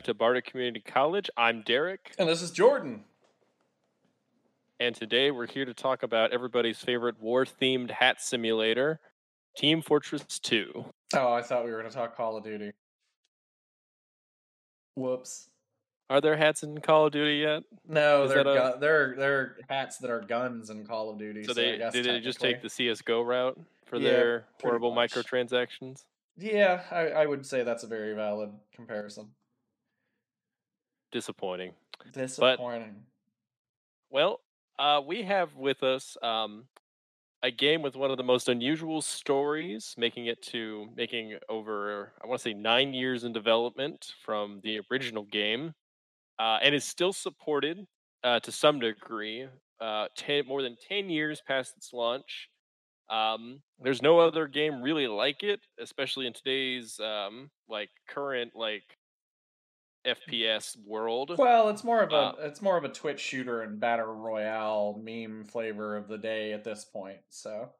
back to Bardic Community College. I'm Derek. And this is Jordan. And today we're here to talk about everybody's favorite war themed hat simulator, Team Fortress 2. Oh, I thought we were going to talk Call of Duty. Whoops. Are there hats in Call of Duty yet? No, they're, a... gu- they're they're hats that are guns in Call of Duty. So, so they did they just take the CS:GO route for yeah, their horrible much. microtransactions? Yeah, I, I would say that's a very valid comparison. Disappointing. Disappointing. But, well, uh, we have with us um, a game with one of the most unusual stories, making it to making over I want to say nine years in development from the original game, uh, and is still supported uh, to some degree. Uh, ten, more than ten years past its launch, um, there's no other game really like it, especially in today's um, like current like FPS world. Well, it's more of a uh, it's more of a Twitch shooter and battle royale meme flavor of the day at this point. So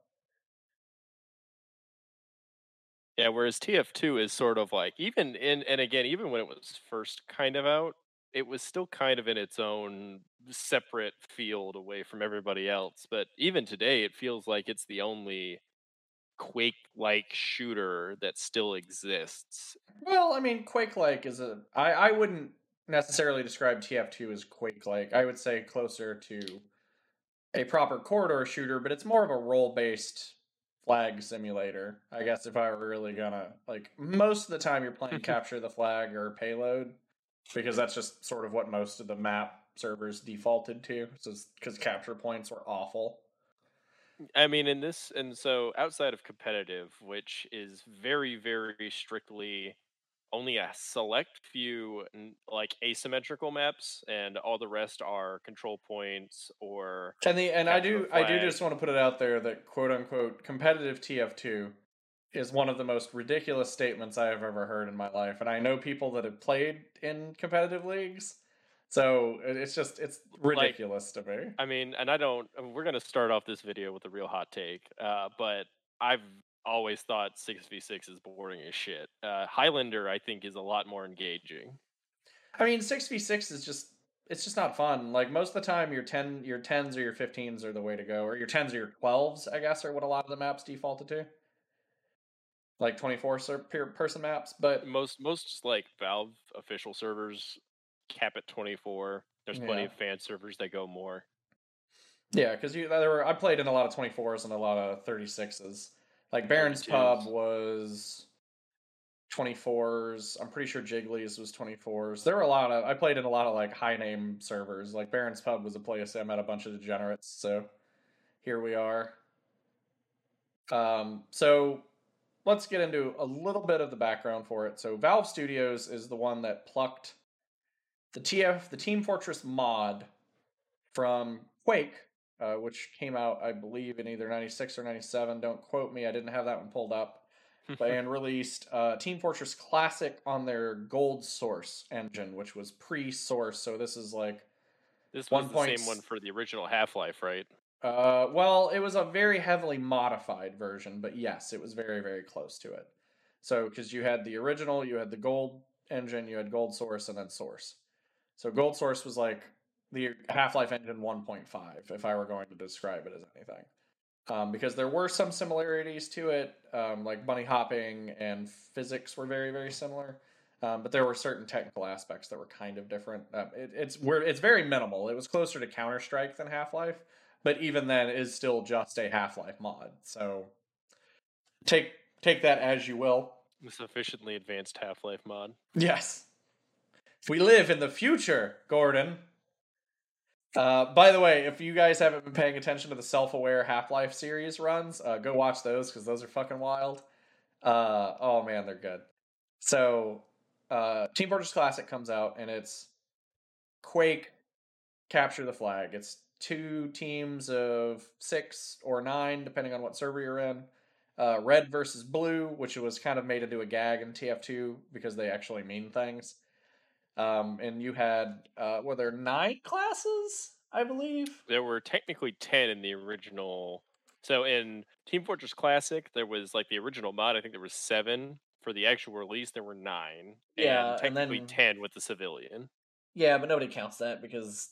yeah, whereas TF2 is sort of like even in and again even when it was first kind of out, it was still kind of in its own separate field away from everybody else. But even today, it feels like it's the only Quake like shooter that still exists. Well, I mean, Quake like is a. I, I wouldn't necessarily describe TF2 as Quake like. I would say closer to a proper corridor shooter, but it's more of a role based flag simulator. I guess if I were really gonna like most of the time you're playing capture the flag or payload because that's just sort of what most of the map servers defaulted to. because capture points were awful. I mean, in this, and so outside of competitive, which is very, very strictly only a select few like asymmetrical maps, and all the rest are control points or. And the and I do I do just want to put it out there that quote unquote competitive TF two is one of the most ridiculous statements I have ever heard in my life. And I know people that have played in competitive leagues. So it's just it's ridiculous like, to me. I mean, and I don't. We're gonna start off this video with a real hot take, uh, but I've always thought six v six is boring as shit. Uh, Highlander, I think, is a lot more engaging. I mean, six v six is just it's just not fun. Like most of the time, your ten your tens or your fifteens are the way to go, or your tens or your twelves, I guess, are what a lot of the maps defaulted to like 24 person maps but most most like valve official servers cap at 24 there's plenty yeah. of fan servers that go more. Yeah because you there were i played in a lot of 24s and a lot of 36s like baron's pub was 24s i'm pretty sure jiggly's was 24s there were a lot of i played in a lot of like high name servers. Like baron's pub was a place i met a bunch of degenerates so here we are. Um so let's get into a little bit of the background for it. So Valve Studios is the one that plucked the TF, the Team Fortress mod from Quake, uh, which came out, I believe, in either '96 or '97. Don't quote me; I didn't have that one pulled up. but and released uh, Team Fortress Classic on their Gold Source engine, which was pre-source. So this is like this was the same one for the original Half Life, right? Uh, well, it was a very heavily modified version, but yes, it was very, very close to it. So, because you had the original, you had the gold engine, you had gold source, and then source. So, gold source was like the Half Life engine 1.5, if I were going to describe it as anything. Um, because there were some similarities to it, um, like bunny hopping and physics were very, very similar. Um, but there were certain technical aspects that were kind of different. Um, it, it's it's very minimal. It was closer to Counter Strike than Half Life, but even then is still just a Half-Life mod. So take take that as you will. A sufficiently advanced Half-Life mod. Yes. We live in the future, Gordon. Uh, by the way, if you guys haven't been paying attention to the self-aware Half-Life series runs, uh, go watch those because those are fucking wild. Uh, oh man, they're good. So, uh, Team Fortress Classic comes out and it's Quake, capture the flag. It's two teams of six or nine, depending on what server you're in. Uh, red versus blue, which was kind of made into a gag in TF2 because they actually mean things. Um, and you had, uh, were there nine classes, I believe? There were technically 10 in the original. So in Team Fortress Classic, there was like the original mod, I think there was seven. for the actual release there were nine. Yeah, and and technically then- ten with the civilian Yeah, but nobody counts that because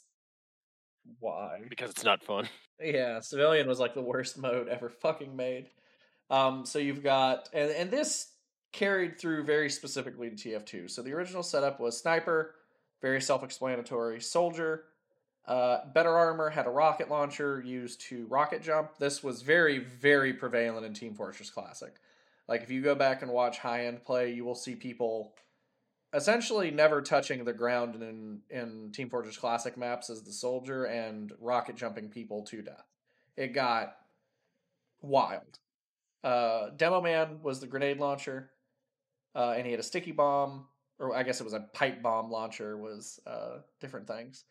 why? because it's not fun. Yeah, civilian was like the worst mode ever fucking made. Um, so you've got and and this carried through very specifically to TF2. So the original setup was sniper, very self-explanatory, soldier, uh, better armor, had a rocket launcher used to rocket jump. This was very very prevalent in Team Fortress Classic. Like if you go back and watch high end play, you will see people essentially never touching the ground in in Team Fortress Classic maps as the soldier and rocket jumping people to death. It got wild. Uh, Demo Man was the grenade launcher, uh, and he had a sticky bomb, or I guess it was a pipe bomb launcher. Was uh, different things.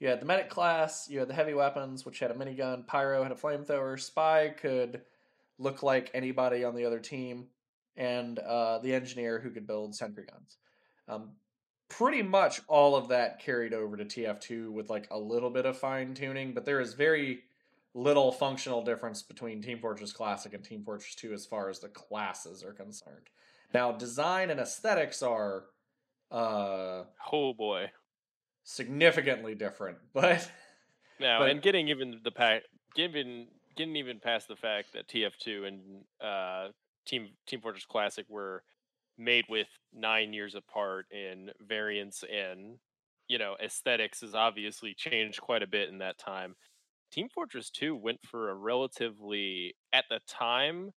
You had the medic class. You had the heavy weapons, which had a minigun. Pyro had a flamethrower. Spy could look like anybody on the other team, and uh, the engineer who could build sentry guns. Um, pretty much all of that carried over to TF2 with like a little bit of fine tuning, but there is very little functional difference between Team Fortress Classic and Team Fortress 2 as far as the classes are concerned. Now, design and aesthetics are uh Oh boy. significantly different, but Now But- and getting even the pack given getting even past the fact that TF2 and uh Team Team Fortress Classic were made with nine years apart in variants and you know aesthetics has obviously changed quite a bit in that time. Team Fortress 2 went for a relatively at the time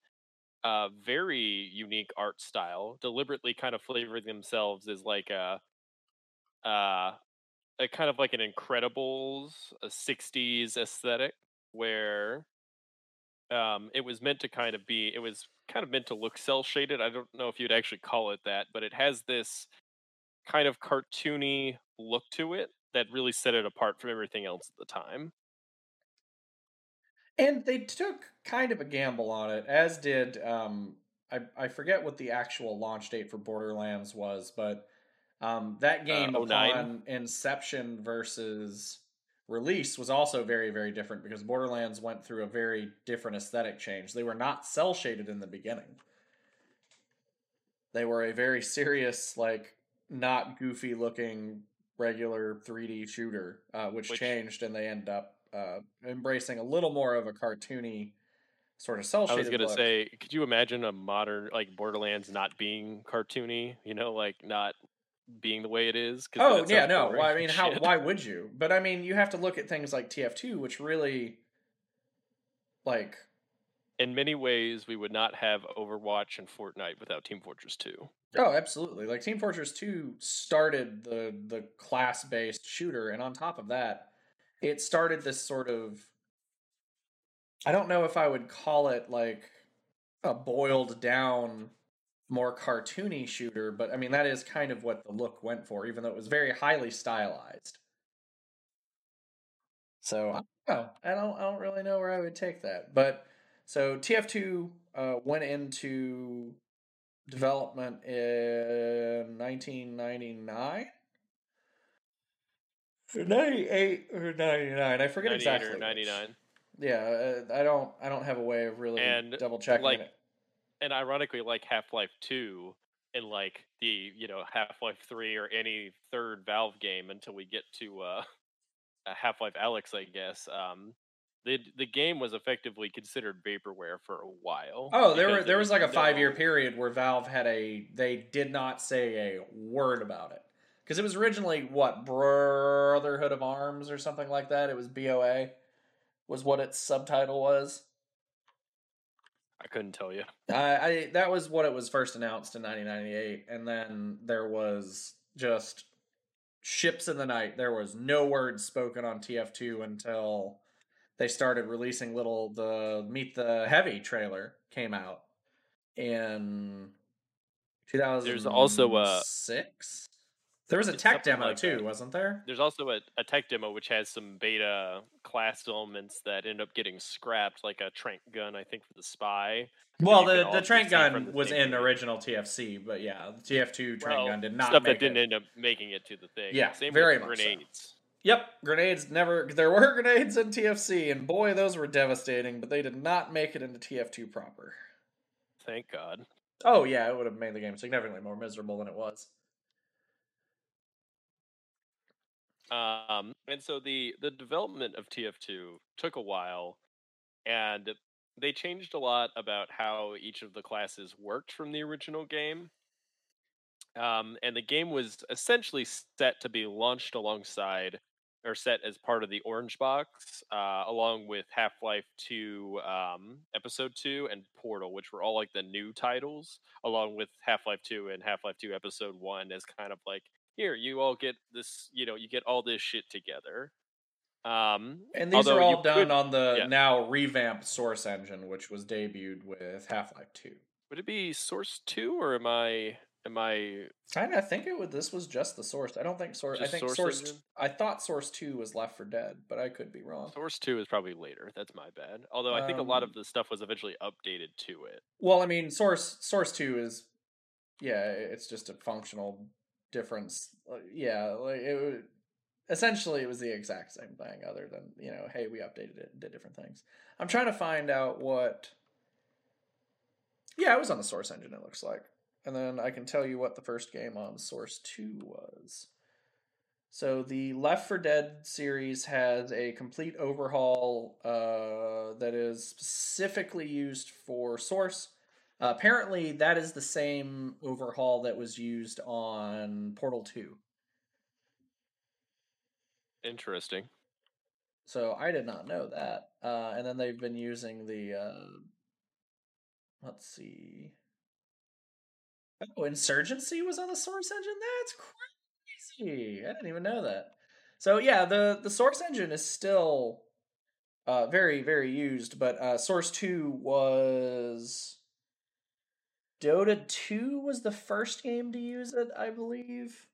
uh very unique art style, deliberately kind of flavoring themselves as like a uh a kind of like an Incredibles, a '60s aesthetic, where um, it was meant to kind of be. It was kind of meant to look cel shaded. I don't know if you'd actually call it that, but it has this kind of cartoony look to it that really set it apart from everything else at the time. And they took kind of a gamble on it, as did um I I forget what the actual launch date for Borderlands was, but um that game 09? upon inception versus release was also very very different because Borderlands went through a very different aesthetic change. They were not cel shaded in the beginning. They were a very serious like not goofy looking regular 3D shooter, uh, which, Which- changed and they end up uh, embracing a little more of a cartoony sort of cell I was gonna look. say, could you imagine a modern like Borderlands not being cartoony? You know, like not being the way it is. Oh yeah, no. Well, I mean, how? shit. Why would you? But I mean, you have to look at things like TF2, which really, like, In many ways, we would not have Overwatch and Fortnite without Team Fortress 2. oh, absolutely. Like Team Fortress 2 started the the class based shooter, and on top of that, it started this sort of. I don't know if I would call it like a boiled down, more cartoony shooter, but I mean that is kind of what the look went for, even though it was very highly stylized. So I don't. I don't. I don't really know where I would take that. But so TF2 uh, went into development in 1999. 98 or 99 i forget 98 exactly or which. 99. yeah uh, i don't i don't have a way of really And, double checking like, it And ironically, like Half Life 2 and like the, you know, Half Life 3 or any third Valve game until we get to uh, Half Life Alyx, I guess. Um, the, the game was effectively considered vaporware for a while. Oh, there were there was like a five year period where Valve had a they did not say a word about it because it was originally what Brotherhood of Arms or something like that. It was BOA, was what its subtitle was. I couldn't tell you. I, I that was what it was first announced in 1998, and then there was just ships in the night. There was no words spoken on TF2 until they started releasing little the Meet the Heavy trailer came out in 2006. There's also uh, a- There was a tech demo like too, that. wasn't there? There's also a, a tech demo which has some beta class elements that end up getting scrapped, like a trank gun, I think, for the spy. Well, the, the trank gun was in original TFC, but yeah, the TF2 trank Well, gun did not stuff that didn't it. end up making it to the thing. Yeah, Same very with much so. Yep, grenades never. There were grenades in TFC, and boy, those were devastating. But they did not make it into TF2 proper. Thank God. Oh yeah, it would have made the game significantly more miserable than it was. Um, and so the the development of TF2 took a while, and they changed a lot about how each of the classes worked from the original game. Um, and the game was essentially set to be launched alongside or set as part of the Orange Box, uh, along with Half Life 2 um, Episode 2 and Portal, which were all like the new titles, along with Half Life 2 and Half Life 2 Episode 1 as kind of like, here, you all get this, you know, you get all this shit together. Um, and these are all done could, on the yeah. now revamped Source engine, which was debuted with Half Life 2. Would it be Source 2 or am I Am I? Kind of. I think it would. This was just the source. I don't think source. I think source. source engine? I thought source two was Left 4 Dead, but I could be wrong. Source two is probably later. That's my bad. Although I think um, a lot of um the stuff was eventually updated to it. Well, I mean, source source two is, yeah, it's just a functional difference. Yeah, like it. Essentially, it was the exact same thing, other than you know, hey, we updated it and did different things. I'm trying to find out what. Yeah, it was on the source engine. It looks like and then I can tell you what the first game on Source 2 was. So the Left 4 Dead series has a complete overhaul uh, that is specifically used for Source. Uh, apparently, that is the same overhaul that was used on Portal 2. Interesting. So I did not know that. Uh, and then they've been using the. Uh, let's see. Oh, Insurgency was on the Source engine. That's crazy. I didn't even know that. So yeah, the the Source engine is still uh, very very used, but uh, Source Two was Dota Two was the first game to use it, I believe.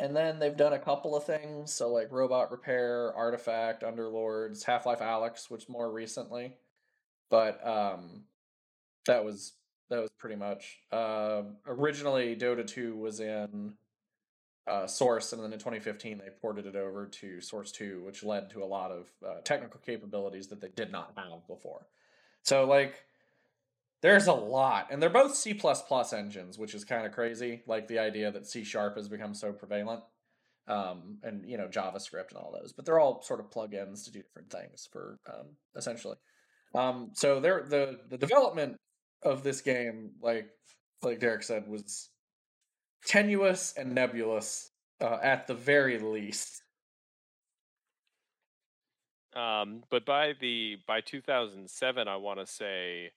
And then they've done a couple of things, so like Robot Repair, Artifact, Underlords, Half Life Alyx, which more recently. But um, that was that was pretty much. Uh, originally, Dota 2 was in uh, Source, and then in 2015 they ported it over to Source 2, which led to a lot of uh, technical capabilities that they did not have before. So, like, there's a lot, and they're both C engines, which is kind of crazy. Like the idea that C Sharp has become so prevalent, um, and you know JavaScript and all those, but they're all sort of plugins to do different things for um, essentially. Um, so they're the the development of this game, like like Derek said, was tenuous and nebulous uh, at the very least. Um, but by the by 2007, I want to say,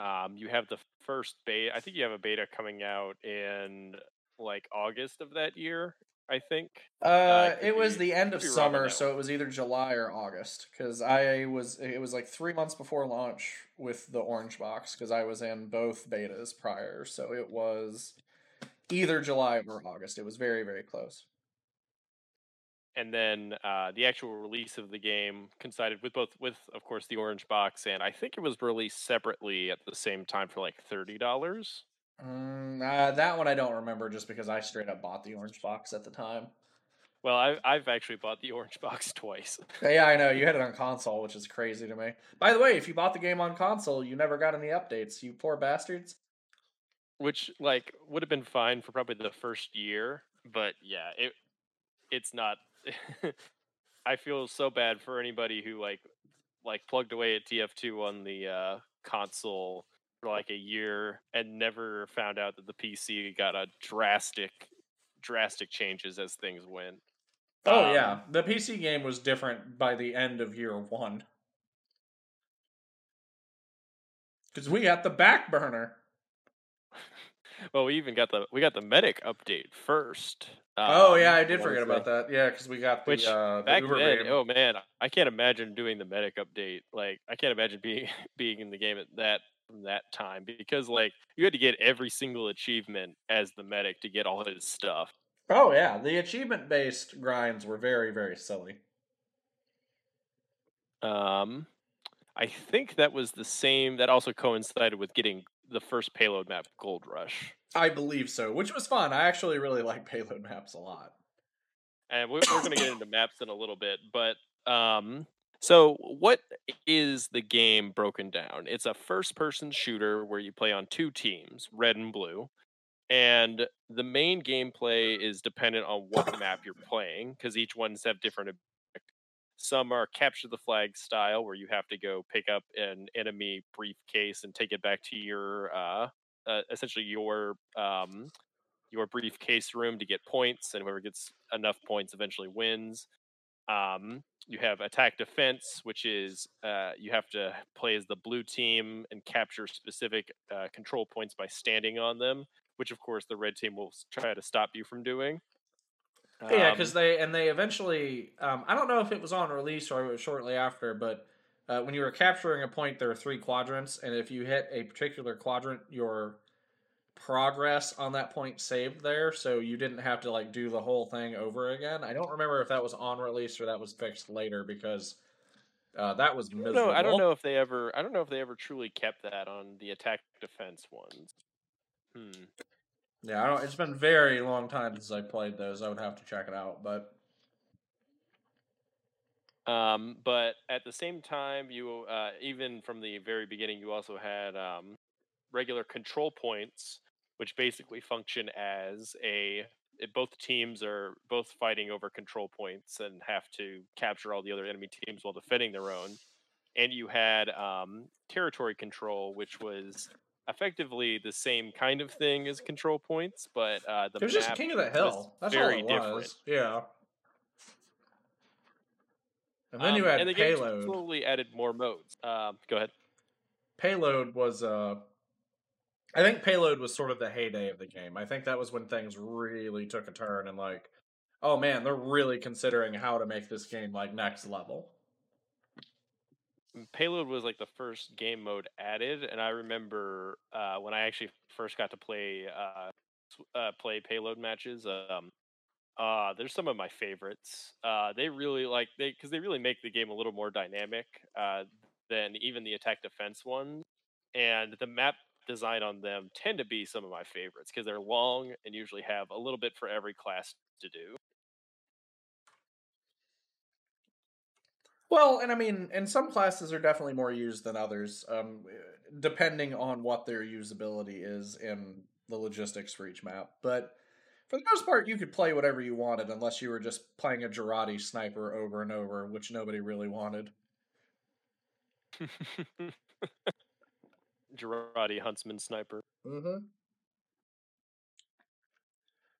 um, you have the first beta. I think you have a beta coming out in like August of that year, I think. Uh, uh it was the end of summer, so it was either July or August. Because I was, it was like three months before launch with the Orange Box. Because I was in both betas prior, so it was either July or August. It was very, very close. And then uh, the actual release of the game coincided with both, with of course the Orange Box, and I think it was released separately at the same time for like thirty dollars. Mm, uh, that one I don't remember just because I straight up bought the orange box at the time. Well, I, I've actually bought the orange box twice. yeah, I know you had it on console, which is crazy to me. By the way, if you bought the game on console, you never got any updates. You poor bastards. Which like would have been fine for probably the first year, but yeah, it it's not. I feel so bad for anybody who like like plugged away at TF2 on the uh, console for like a year and never found out that the PC got a drastic, drastic changes as things went. Oh um, yeah, the PC game was different by the end of year one because we got the back burner. well, we even got the we got the medic update first. Um, oh yeah, I did forget about that. Yeah, because we got the, Which, uh, the back Uber then. Game. Oh man, I can't imagine doing the medic update. Like, I can't imagine being being in the game at that from that time because like you had to get every single achievement as the medic to get all his stuff. Oh yeah, the achievement based grinds were very very silly. Um I think that was the same that also coincided with getting the first payload map Gold Rush. I believe so, which was fun. I actually really like payload maps a lot. And we're, we're going to get into maps in a little bit, but um So, what is the game broken down? It's a first person shooter where you play on two teams, red and blue. And the main gameplay is dependent on what map you're playing because each one's have different. Some are capture the flag style where you have to go pick up an enemy briefcase and take it back to your uh, uh essentially your um your briefcase room to get points and whoever gets enough points eventually wins. Um, you have attack defense, which is uh, you have to play as the blue team and capture specific uh, control points by standing on them, which of course the red team will try to stop you from doing. Um, yeah, because they and they eventually. Um, I don't know if it was on release or it was shortly after, but uh, when you were capturing a point, there are three quadrants, and if you hit a particular quadrant, your progress on that point saved there, so you didn't have to like do the whole thing over again. I don't remember if that was on release or that was fixed later because uh, that was miserable. No, I don't know if they ever. I don't know if they ever truly kept that on the attack defense ones. Hmm. Yeah, I don't. It's been very long time since I played those. I would have to check it out, but. Um, but at the same time, you uh, even from the very beginning, you also had um, regular control points, which basically function as a both teams are both fighting over control points and have to capture all the other enemy teams while defending their own. And you had um, territory control, which was effectively the same kind of thing as control points, but uh, the it was just King of the Hill. That's very different. Was. Yeah. And then um, you had and the payload. Game slowly added more modes. Um, go ahead. Payload was uh, I think Payload was sort of the heyday of the game. I think that was when things really took a turn and like, oh man, they're really considering how to make this game like next level. Payload was like the first game mode added, and I remember uh, when I actually first got to play uh, uh, play Payload matches. Um, uh, there's some of my favorites. Uh, they really like they because they really make the game a little more dynamic uh, than even the attack defense ones, and the map design on them tend to be some of my favorites because they're long and usually have a little bit for every class to do. Well, and I mean, and some classes are definitely more used than others, um, depending on what their usability is in the logistics for each map. But for the most part, you could play whatever you wanted, unless you were just playing a Jarate sniper over and over, which nobody really wanted. Jarate Huntsman Sniper. Mm-hmm.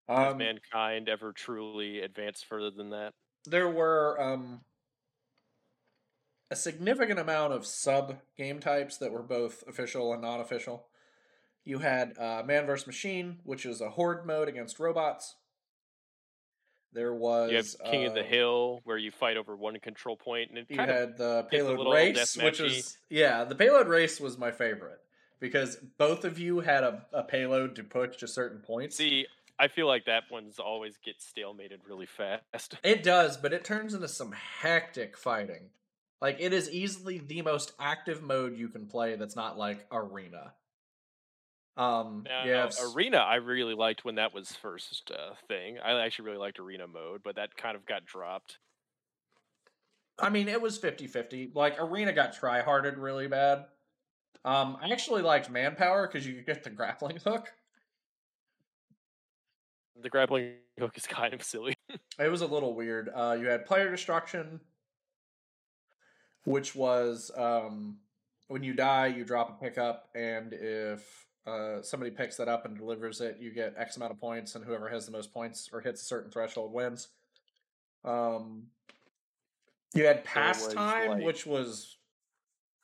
Has um, mankind ever truly advanced further than that? There were um, a significant amount of sub game types that were both official and non official. You had uh, Man vs. Machine, which is a horde mode against robots. There was you have King uh, of the uh, Hill, where you fight over one control point, and it you had the payload race, which was yeah, the payload race was my favorite because both of you had a, a payload to push to certain points. See, I feel like that one's always gets stalemated really fast. It does, but it turns into some hectic fighting. Like it is easily the most active mode you can play that's not like arena. Um, now, yeah, arena. I really liked when that was first uh, thing. I actually really liked arena mode, but that kind of got dropped. I mean, it was 50-50. Like arena got try-harded really bad. Um, I actually liked Mannpower because you could get the grappling hook. The grappling hook is kind of silly. it was a little weird. Uh, you had player destruction, which was um, when you die, you drop a pickup, and if uh, somebody picks that up and delivers it, you get X amount of points, and whoever has the most points or hits a certain threshold wins. Um, you had PASS Time, like, which was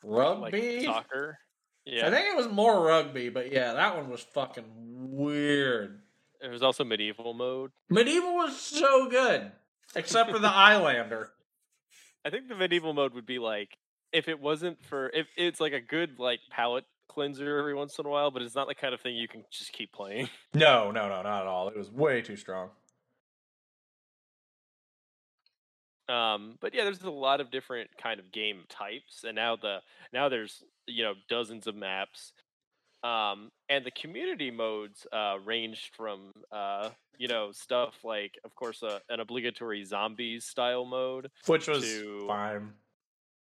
rugby, like soccer. Yeah. I think it was more rugby, but yeah, that one was fucking weird. It was also medieval mode. Medieval was so good, except for the Eyelander. I think the medieval mode would be like if it wasn't for if it's like a good like palate cleanser every once in a while, but it's not the kind of thing you can just keep playing. No, no, no, not at all. It was way too strong. Um, but yeah, there's a lot of different kind of game types, and now the now there's you know dozens of maps, um, and the community modes uh, ranged from uh, you know stuff like, of course, uh, an obligatory zombies style mode, which was to, fine.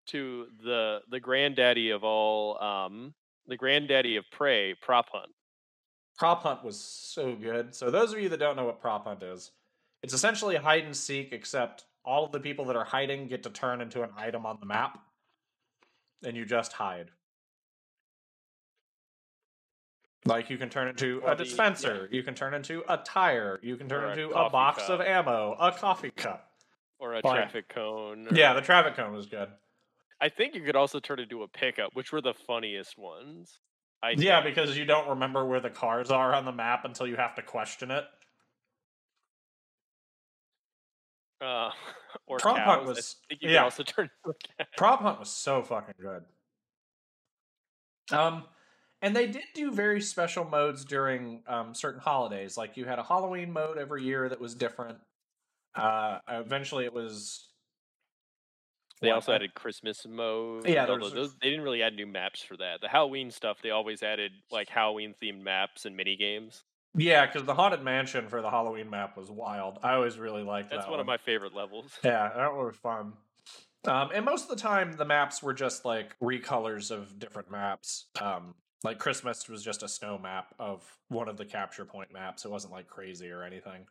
to the the granddaddy of all, um, the granddaddy of prey, prop hunt. Prop hunt was so good. So those of you that don't know what prop hunt is, it's essentially hide and seek, except all of the people that are hiding get to turn into an item on the map, and you just hide. Like you can turn into Well, a the- dispenser, you can turn into a tire, you can turn Or a into a coffee box of ammo, a coffee cup. or a traffic cone. or- Yeah, the traffic cone was good. I think you could also turn into a pickup, which were the funniest ones. I Yeah, think. because you don't remember where the cars are on the map until you have to question it. uh, or Prop cows. hunt I was think you yeah. could also turn into a cat. Prop hunt was so fucking good. Um, and they did do very special modes during um, certain holidays. Like you had a Halloween mode every year that was different. Uh, eventually, it was. They what, also added Christmas mode. Yeah, a- those they didn't really add new maps for that. The Halloween stuff, they always added like Halloween themed maps and mini games. Yeah, because the haunted mansion for the Halloween map was wild. I always really liked that. That's that one of my favorite levels. Yeah, that was fun. Um, and most of the time, the maps were just like recolors of different maps. Um, like Christmas was just a snow map of one of the capture point maps. It wasn't like crazy or anything.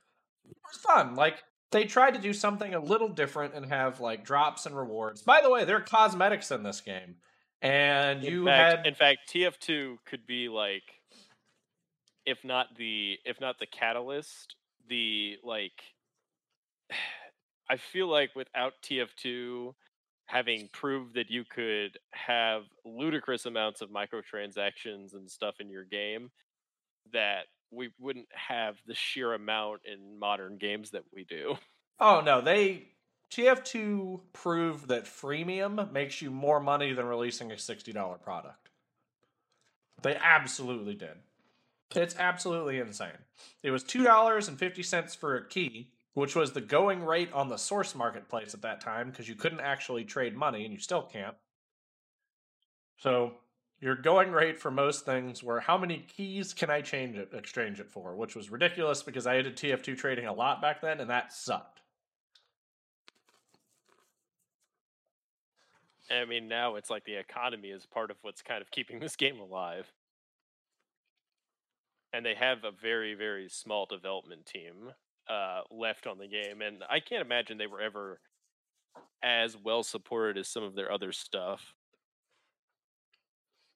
It was fun. Like they tried to do something a little different and have like drops and rewards. By the way, there are cosmetics in this game, and you in fact, had in fact, TF2 could be like, if not the if not the catalyst, the like. I feel like without TF2 having proved that you could have ludicrous amounts of microtransactions and stuff in your game, that we wouldn't have the sheer amount in modern games that we do. oh no, they TF2 proved that freemium makes you more money than releasing a sixty dollar product. They absolutely did. It's absolutely insane. It was two dollars and fifty cents for a key, which was the going rate on the source marketplace at that time because you couldn't actually trade money, and you still can't. So your going rate for most things were how many keys can I change it, exchange it for, which was ridiculous because I did TF2 trading a lot back then, and that sucked. I mean, now it's like the economy is part of what's kind of keeping this game alive. And they have a very, very small development team uh, left on the game, and I can't imagine they were ever as well supported as some of their other stuff.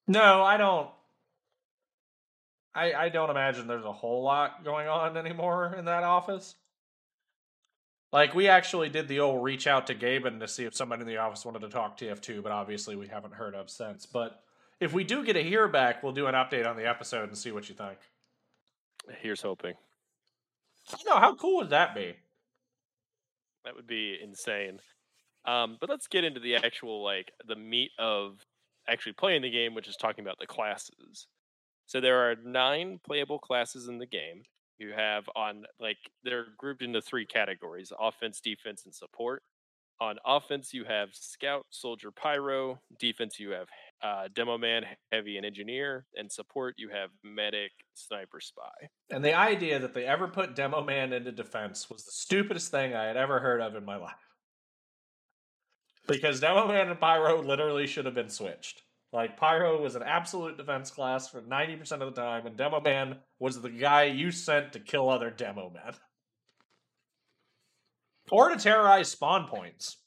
No, I don't. I I don't imagine there's a whole lot going on anymore in that office. Like we actually did the old reach out to Gaben to see if somebody in the office wanted to talk TF2, but obviously we haven't heard of since. But if we do get a hear back, we'll do an update on the episode and see what you think. Here's hoping. You know, how cool would that be? That would be insane. Um, but let's get into the actual like the meat of actually playing the game, which is talking about the classes. So there are nine playable classes in the game. You have on like they're grouped into three categories: offense, defense, and support. On offense, you have scout, soldier, pyro. Defense, you have uh, demo man, heavy, and engineer. And support, you have medic, sniper, spy. And the idea that they ever put Demo Man into defense was the stupidest thing I had ever heard of in my life. Because Demo Man and Pyro literally should have been switched. Like, Pyro was an absolute defense class for 90% of the time, and Demo Man was the guy you sent to kill other Demo Men. Or to terrorize spawn points,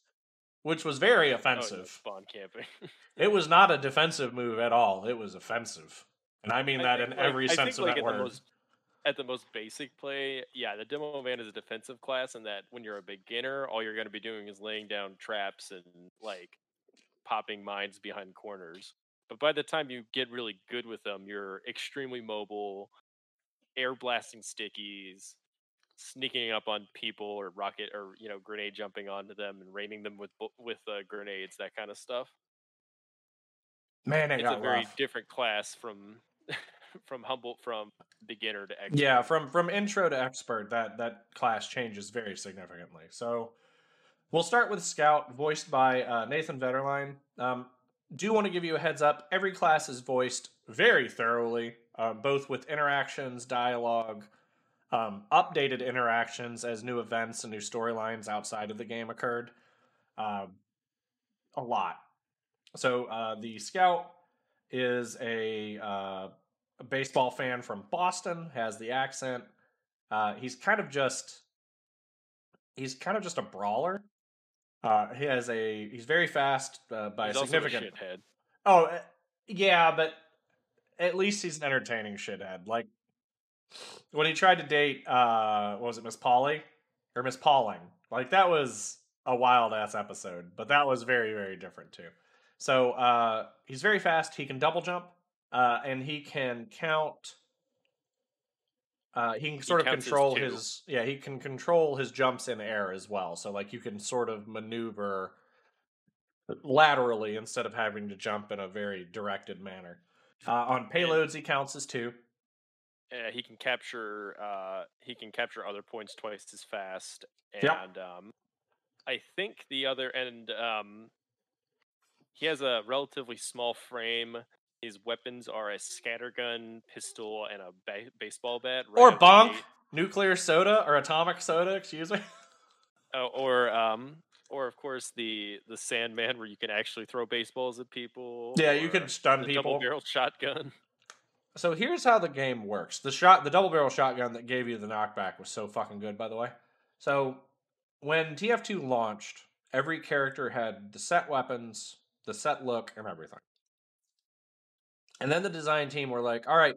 which was very Oh, yeah, offensive. spawn camping. It was not a defensive move at all, it was offensive. And I mean I that think, in like- every I sense think, of like, that at word. The most, at the most basic play, yeah, the demo man is a defensive class, and that when you're a beginner, all you're going to be doing is laying down traps and like popping mines behind corners. But by the time you get really good with them, you're extremely mobile, air blasting stickies, sneaking up on people or rocket or you know grenade jumping onto them and raining them with with uh, grenades, that kind of stuff Man, it it's a very rough. different class from from humble from beginner to expert. Yeah, from from intro to expert, that that class changes very significantly. So we'll start with Scout, voiced by uh, Nathan Vetterlein. Um, do want to give you a heads up. Every class is voiced very thoroughly, uh, both with interactions, dialogue, um, updated interactions as new events and new storylines outside of the game occurred. Um, a lot. So uh, the scout is a, uh, a baseball fan from Boston, has the accent. Uh, he's kind of just he's kind of just a brawler. Uh, he has a he's very fast uh, by He's a also a significant. shithead. Oh, uh, yeah, but at least he's an entertaining shithead. Like when he tried to date, uh, what was it, Miss Polly or Miss Pauling? Like that was a wild ass episode, but that was very very different too. So uh, he's very fast. He can double jump, uh, and he can count. Uh, he can sort of control two. his yeah he can control his jumps in air as well. So like you can sort of maneuver laterally instead of having to jump in a very directed manner. Uh, on payloads, he counts as two. Uh, he can capture uh, he can capture other points twice as fast, and Yep. um, I think the other and um, he has a relatively small frame. His weapons are a scattergun, pistol, and a ba- baseball bat. right or bonk, nuclear soda or atomic soda. Excuse me. Oh, or um, or of course the the Sandman, where you can actually throw baseballs at people. yeah, you can stun people. double barrel shotgun. So here's how the game works. The shot, the double barrel shotgun that gave you the knockback was so fucking good, by the way. So when TF2 launched, every character had the set weapons, the set look, and everything. And then the design team were like, all right,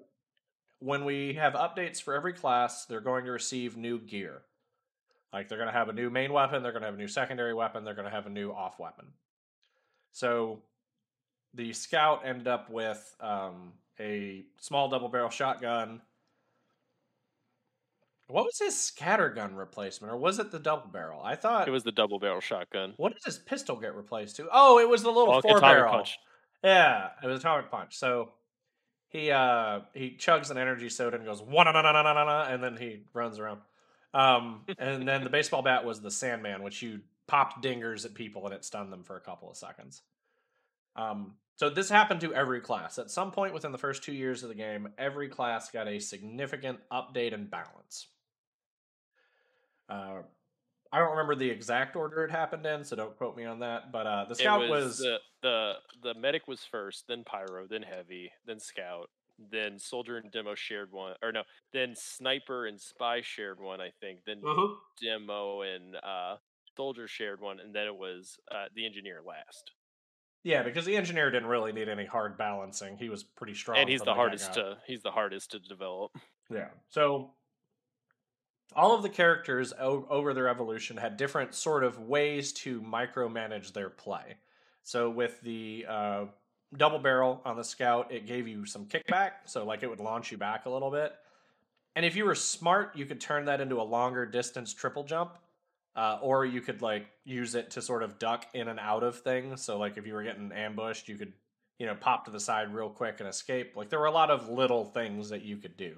when we have updates for every class, they're going to receive new gear. Like they're going to have a new main weapon, they're going to have a new secondary weapon, they're going to have a new off weapon. So the scout ended up with um, a small double barrel shotgun. What was his scattergun replacement, or was it the double barrel? I thought. It was the double barrel shotgun. What did his pistol get replaced to? Oh, it was the little Bonk four barrel. punch. Yeah, it was atomic punch. So he uh he chugs an energy soda and goes one and then he runs around. Um, and then the baseball bat was the Sandman, which you popped dingers at people and it stunned them for a couple of seconds. Um, so this happened to every class. At some point within the first two years of the game, every class got a significant update and balance. Uh, I don't remember the exact order it happened in, so don't quote me on that. But uh, the scout it was, was, the, the the medic was first, then pyro, then heavy, then scout, then soldier and demo shared one, or no, then sniper and spy shared one, I think. Then Mhm. demo and uh, soldier shared one, and then it was uh, the engineer last. Yeah, because the engineer didn't really need any hard balancing. He was pretty strong. and he's the hardest to he's the hardest to develop. Yeah. So all of the characters o- over their evolution had different sort of ways to micromanage their play. So with the uh, double barrel on the scout, it gave you some kickback, so like it would launch you back a little bit. And if you were smart, you could turn that into a longer distance triple jump. Uh, or you could like use it to sort of duck in and out of things. So like if you were getting ambushed, you could you know pop to the side real quick and escape. Like there were a lot of little things that you could do.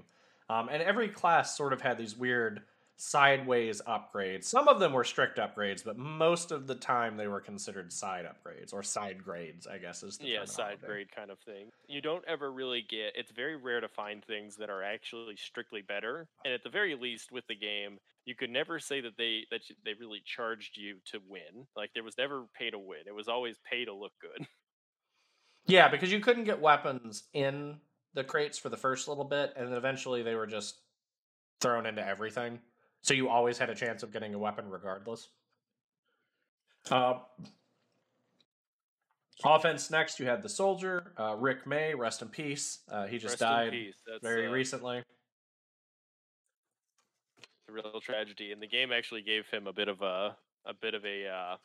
Um, and every class sort of had these weird sideways upgrades. Some of them were strict upgrades, but most of the time they were considered side upgrades or side grades, I guess is the yeah, side grade kind of thing. You don't ever really get. It's very rare to find things that are actually strictly better. And at the very least, with the game, you could never say that they that you- they really charged you to win. Like there was never pay to win. It was always pay to look good. Yeah, because you couldn't get weapons in the crates for the first little bit, and then eventually they were just thrown into everything. So you always had a chance of getting a weapon regardless. Uh, offense next, you had the soldier, uh, Rick May, rest in peace. Uh, he just Rest died very uh, recently. a real tragedy. And the game actually gave him a bit of a a bit of a uh,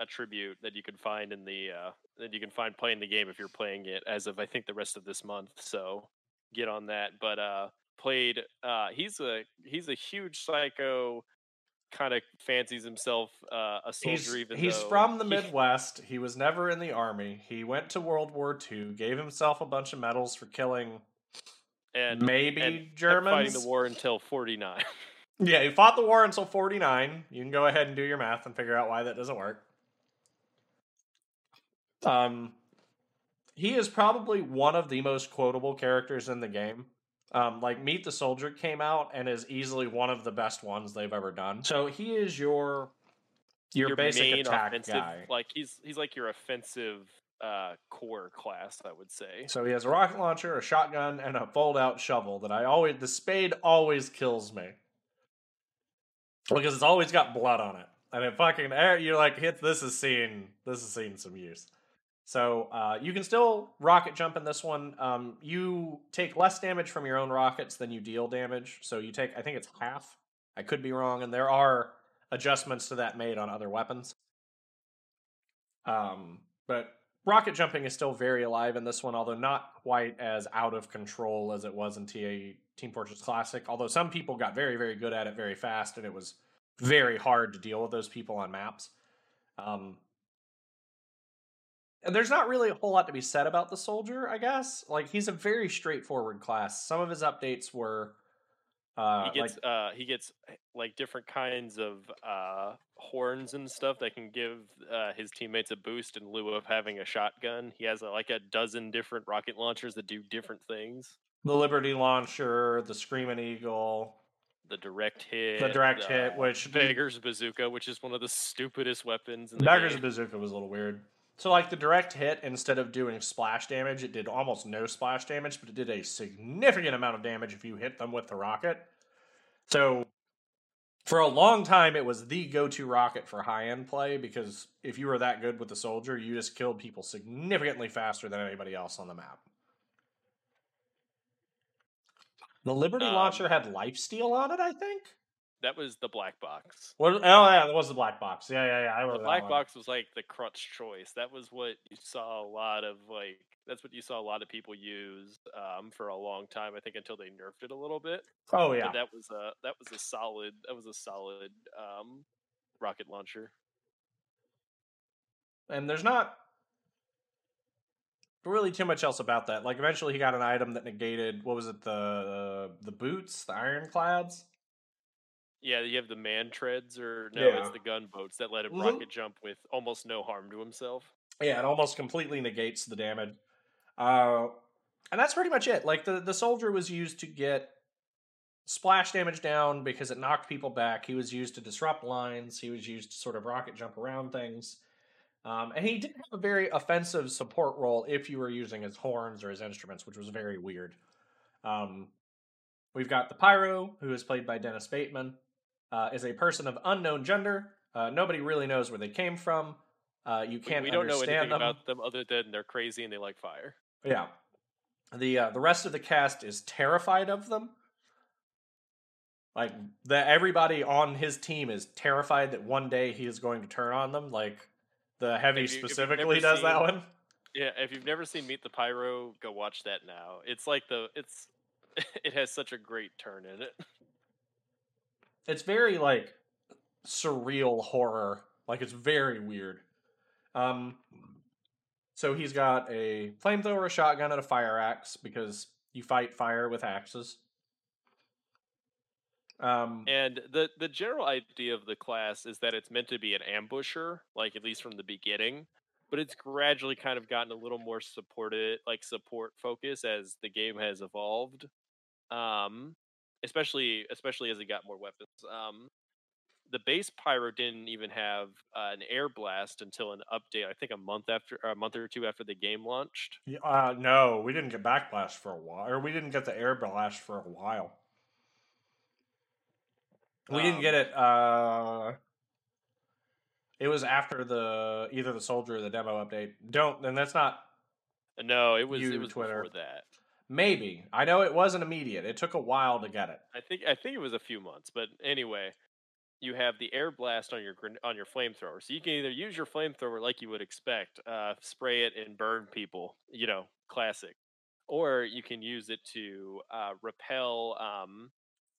a tribute that you can find in the uh, that you can find playing the game if you're playing it as of I think the rest of this month. So get on that. But uh, played. Uh, he's a he's a huge psycho. Kind of fancies himself uh, a soldier. He's, even he's from the he- Midwest. He was never in the army. He went to World War II, gave himself a bunch of medals for killing and maybe and Germans. fighting the war until 49. Yeah, he fought the war until 49. You can go ahead and do your math and figure out why that doesn't work. Um, he is probably one of the most quotable characters in the game. Um, like Meet the Soldier came out and is easily one of the best ones they've ever done. So he is your your, basic main attack offensive, guy. like he's he's like your offensive uh, core class, I would say. So he has a rocket launcher, a shotgun, and a fold-out shovel. That I always the spade always kills me because it's always got blood on it, and it fucking eh, you're like hit. This is seeing this is seeing some use. So uh, you can still rocket jump in this one. Um, you take less damage from your own rockets than you deal damage. So you take, I think it's half. I could be wrong, and there are adjustments to that made on other weapons. Um, but rocket jumping is still very alive in this one, although not quite as out of control as it was in TA Team Fortress Classic. Although some people got very, very good at it very fast, and it was very hard to deal with those people on maps. Um, there's not really a whole lot to be said about the soldier, I guess. Like he's a very straightforward class. Some of his updates were uh, he gets like, uh he gets like different kinds of uh horns and stuff that can give uh, his teammates a boost in lieu of having a shotgun. He has uh, like a dozen different rocket launchers that do different things. the Liberty launcher, the Screaming Eagle, The direct hit, the direct hit, uh, which Beggar's bazooka, which is one of the stupidest weapons in the Dagger's game. bazooka was a little weird. So like the direct hit, instead of doing splash damage, it did almost no splash damage, but it did a significant amount of damage if you hit them with the rocket. So for a long time, it was the go-to rocket for high-end play because if you were that good with the soldier, you just killed people significantly faster than anybody else on the map. The Liberty Um, launcher had lifesteal on it, I think. That was the black box. What? Oh yeah, that was the black box. Yeah, yeah, yeah. I The remember black box was like the crutch choice. That was what you saw a lot of like. That's what you saw a lot of people use um, for a long time. I think until they nerfed it a little bit. Oh yeah. But that was a that was a solid that was a solid um, rocket launcher. and there's not really too much else about that. Like eventually he got an item that negated what was it the the boots, the ironclads. Yeah, you have the Mantreads, or no, Yeah. it's the gunboats that let him Mhm. rocket jump with almost no harm to himself. Yeah, it almost completely negates the damage. Uh, and that's pretty much it. Like the the soldier was used to get splash damage down because it knocked people back. He was used to disrupt lines. He was used to sort of rocket jump around things. Um, and he did have a very offensive support role if you were using his horns or his instruments, which was very weird. Um, we've got the Pyro, who is played by Dennis Bateman, uh, is a person of unknown gender. Uh, nobody really knows where they came from. Uh, you We, can't we don't know understand anything them. about them other than they're crazy and they like fire. Yeah. The uh, the rest of the cast is terrified of them. Like the everybody on his team is terrified that one day he is going to turn on them. Like the heavy you- specifically does that one. Yeah, if you've never seen Meet the Pyro, go watch that now. It's like the it's it has such a great turn in it. It's very like surreal horror. Like it's very weird. Um so he's got a flamethrower, a shotgun, and a fire axe because you fight fire with axes. Um And the the general idea of the class is that it's meant to be an ambusher, like at least from the beginning. But it's gradually kind of gotten a little more supported, like support focus as the game has evolved. Um, especially especially as it got more weapons. Um, the base pyro didn't even have uh, an air blast until an update. I think a month after, or a month or two after the game launched. Uh, no, we didn't get backblast for a while, or we didn't get the air blast for a while. We didn't get Um, it. Uh, it was after the either the soldier or the demo update. Don't, and that's not No, it was You, it was Twitter. before that. Maybe. I know it wasn't immediate. It took a while to get it. I think I think it was a few months, but anyway, you have the air blast on your on your flamethrower, so you can either use your flamethrower like you would expect, uh, spray it and burn people, you know, classic, or you can use it to uh, repel um,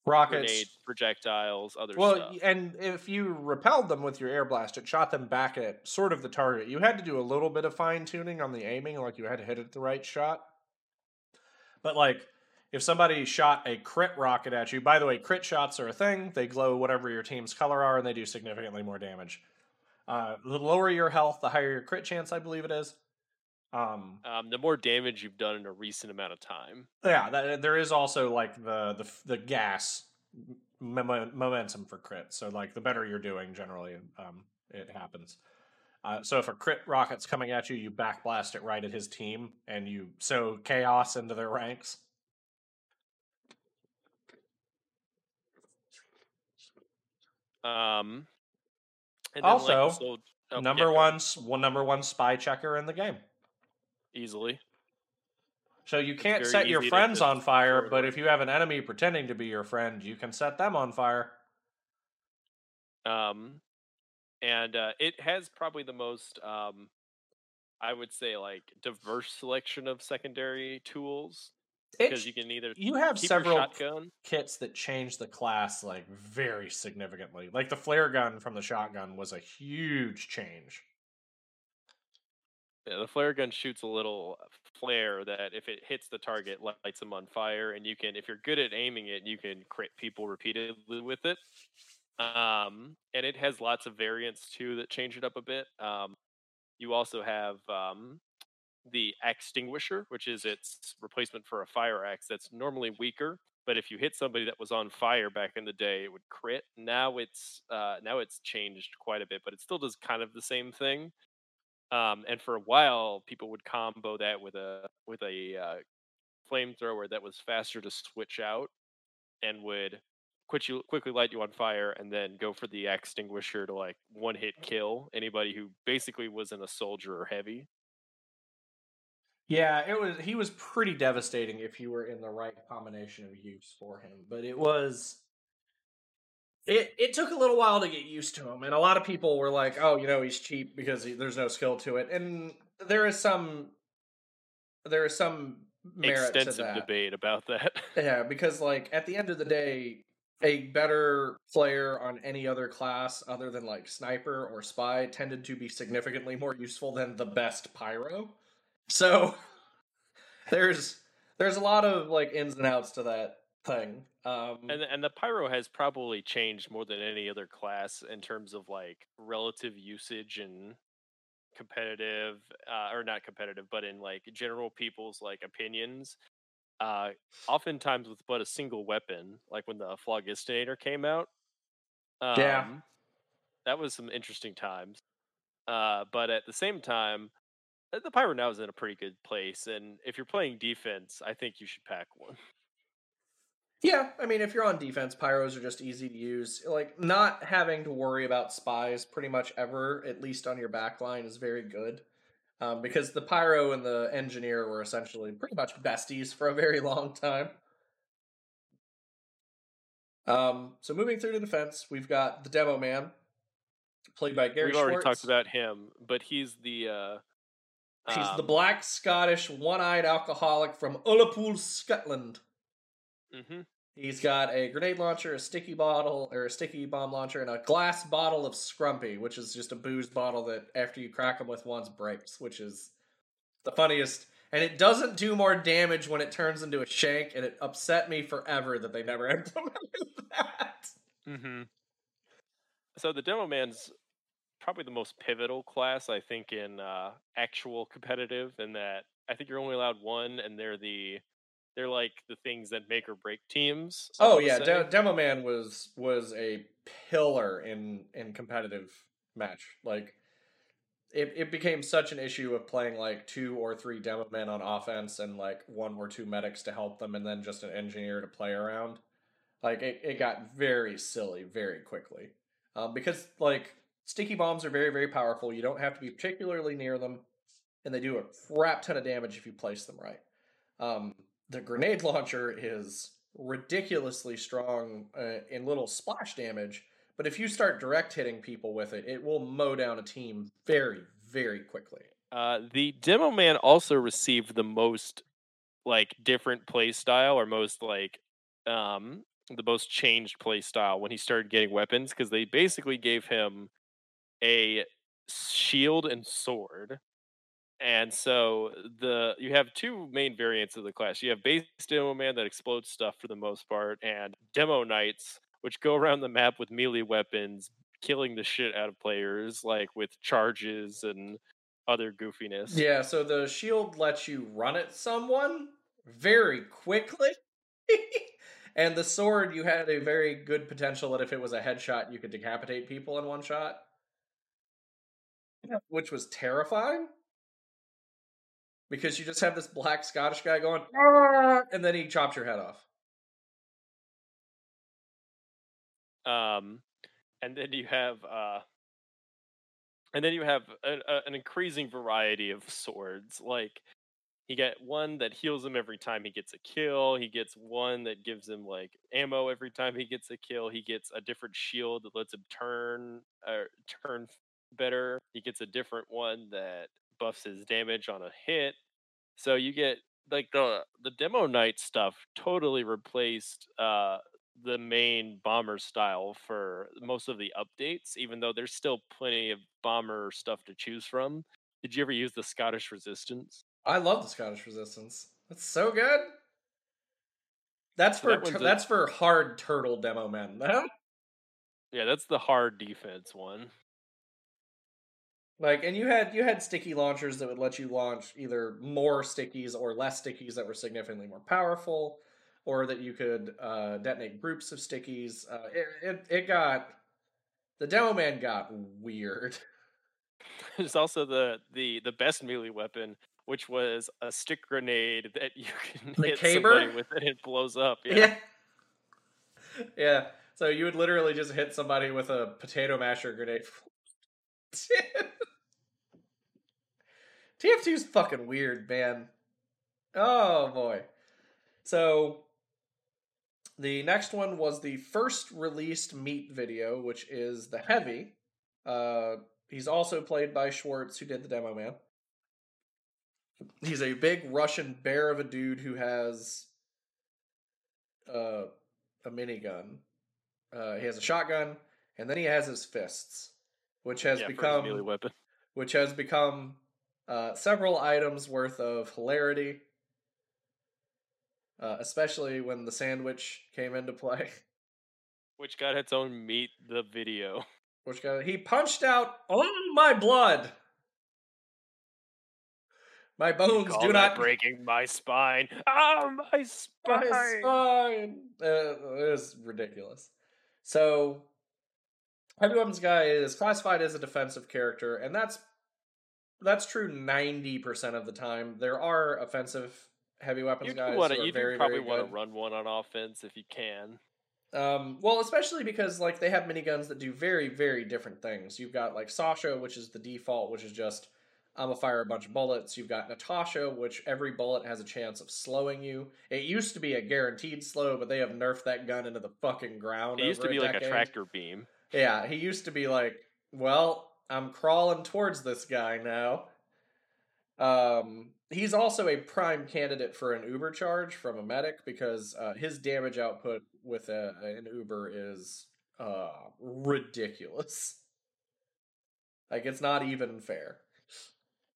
Rockets. grenade projectiles, other Well, stuff. and if you repelled them with your air blast, it shot them back at sort of the target. You had to do a little bit of fine tuning on the aiming, like you had to hit it the right shot. But like, if somebody shot a crit rocket at you, by the way, crit shots are a thing. They glow whatever your team's color are, and they do significantly more damage. Uh, the lower your health, the higher your crit chance, I believe it is. Um, Um, the more damage you've done in a recent amount of time. yeah, that, there is also like the the the gas mom- momentum for crit. So like the better you're doing, generally, um, it happens. Uh, so if a crit rocket's coming at you, you backblast it right at his team, and you sow chaos into their ranks. Um, like, Also, the sol- oh, number go one, one number one spy checker in the game. easily. So you can't set your friends on fire, but if you have an enemy pretending to be your friend, you can set them on fire. Um, and uh, it has probably the most, um, I would say, like diverse selection of secondary tools because you can either you have several shotgun. kits that change the class like very significantly. Like the flare gun from the shotgun was a huge change. Yeah, the flare gun shoots a little flare that if it hits the target lights them on fire and you can if you're good at aiming it you can crit people repeatedly with it um and it has lots of variants too that change it up a bit um you also have um the extinguisher which is its replacement for a fire axe that's normally weaker but if you hit somebody that was on fire back in the day it would crit. Now it's uh now it's changed quite a bit but it still does kind of the same thing. Um, and for a while, people would combo that with a with a uh, flamethrower that was faster to switch out, and would you, quickly light you on fire, and then go for the extinguisher to like one hit kill anybody who basically wasn't a soldier or heavy. Yeah, it was he was pretty devastating if you were in the right combination of use for him, but it was it it took a little while to get used to him and a lot of people were like, "Oh, you know, he's cheap because he, there's no skill to it." And there is some there is some Extensive debate about that. Yeah, because like at the end of the day, a better player on any other class other than like sniper or spy tended to be significantly more useful than the best pyro. So there's there's a lot of like ins and outs to that thing. Um and and the pyro has probably changed more than any other class in terms of like relative usage and competitive uh, or not competitive but in like general people's like opinions uh oftentimes with but a single weapon like when the phlogistinator came out um, Yeah. that was some interesting times uh but at the same time uh, the pyro now is in a pretty good place and if you're playing defense i think you should pack one Yeah, I mean, if you're on defense, pyros are just easy to use. Like, not having to worry about spies pretty much ever, at least on your back line, is very good. Um, because the pyro and the engineer were essentially pretty much besties for a very long time. Um, so moving through to defense, we've got the demo man, played by Gary we've already Schwartz. talked about him but he's the uh He's the um, black Scottish one-eyed alcoholic from Ullapool, Scotland. mhm. He's got a grenade launcher, a sticky bottle, or a sticky bomb launcher, and a glass bottle of Scrumpy, which is just a booze bottle that after you crack them with once breaks, which is the funniest. And it doesn't do more damage when it turns into a shank, and it upset me forever that they never implemented that. Mm-hmm. So the demo man's probably the most pivotal class, I think, in uh, actual competitive, in that I think you're only allowed one, and they're the they're like the things that make or break teams. I Oh yeah. De- Demo Man was was a pillar in in competitive match. Like it it became such an issue of playing like two or three demo men on offense and like one or two medics to help them and then just an engineer to play around. Like it, it got very silly very quickly. Um, because like sticky bombs are very, very powerful. You don't have to be particularly near them, and they do a crap ton of damage if you place them right. Um, the grenade launcher is ridiculously strong uh, in little splash damage, but if you start direct hitting people with it, it will mow down a team very, very quickly. Uh, the demo man also received the most like different play style, or most like um the most changed play style when he started getting weapons, because they basically gave him a shield and sword. And so the you have two main variants of the class. You have base demo man that explodes stuff for the most part, and demo knights, which go around the map with melee weapons, killing the shit out of players, like with charges and other goofiness. Yeah, so the shield lets you run at someone very quickly. and the sword, you had a very good potential that if it was a headshot, you could decapitate people in one shot. which was terrifying because you just have this black Scottish guy going, and then he chops your head off. Um, and then you have uh, and then you have a, a, an increasing variety of swords. Like he get one that heals him every time he gets a kill. He gets one that gives him like ammo every time he gets a kill. He gets a different shield that lets him turn uh, turn better. He gets a different one that buffs his damage on a hit. So you get like the the demo knight stuff totally replaced uh the main bomber style for most of the updates, even though there's still plenty of bomber stuff to choose from. Did you ever use the Scottish Resistance? I love the Scottish Resistance. That's so good. That's So for that tur- a- that's for hard turtle demo men. Yeah, that's the hard defense one. Like, and you had you had sticky launchers that would let you launch either more stickies or less stickies that were significantly more powerful, or that you could uh, detonate groups of stickies. Uh, it, it it got the demo man got weird. There's also the the the best melee weapon, which was a stick grenade that you can The hit caber? somebody with and it blows up. Yeah. Yeah. yeah. So you would literally just hit somebody with a potato masher grenade. TF2's fucking weird, man. Oh boy. So the next one was the first released meet video, which is the heavy. Uh he's also played by Schwartz, who did the demo man. He's a big Russian bear of a dude who has uh, a minigun. Uh, he has a shotgun, and then he has his fists, which has Yeah, become melee weapon. which has become uh, several items worth of hilarity. Uh, especially when the sandwich came into play, Which got its own meet the video. which got he punched out all my blood. My bones do not breaking my spine. Ah, my spine. my spine. Uh, it was ridiculous. So, heavy weapons guy is classified as a defensive character, and that's that's true ninety percent of the time. There are offensive heavy weapons You guys want to. who are You very probably want to run one on offense if you can. Um, well, especially because like they have miniguns that do very very different things. You've got like Sasha, which is the default, which is just I'm gonna fire a bunch of bullets. You've got Natasha, which every bullet has a chance of slowing you. It used to be a guaranteed slow, but they have nerfed that gun into the fucking ground. It used to be like a tractor beam. Yeah, he used to be like, well, I'm crawling towards this guy now. Um, he's also a prime candidate for an Uber charge from a medic because uh, his damage output with a, an Uber is uh, ridiculous. Like it's not even fair.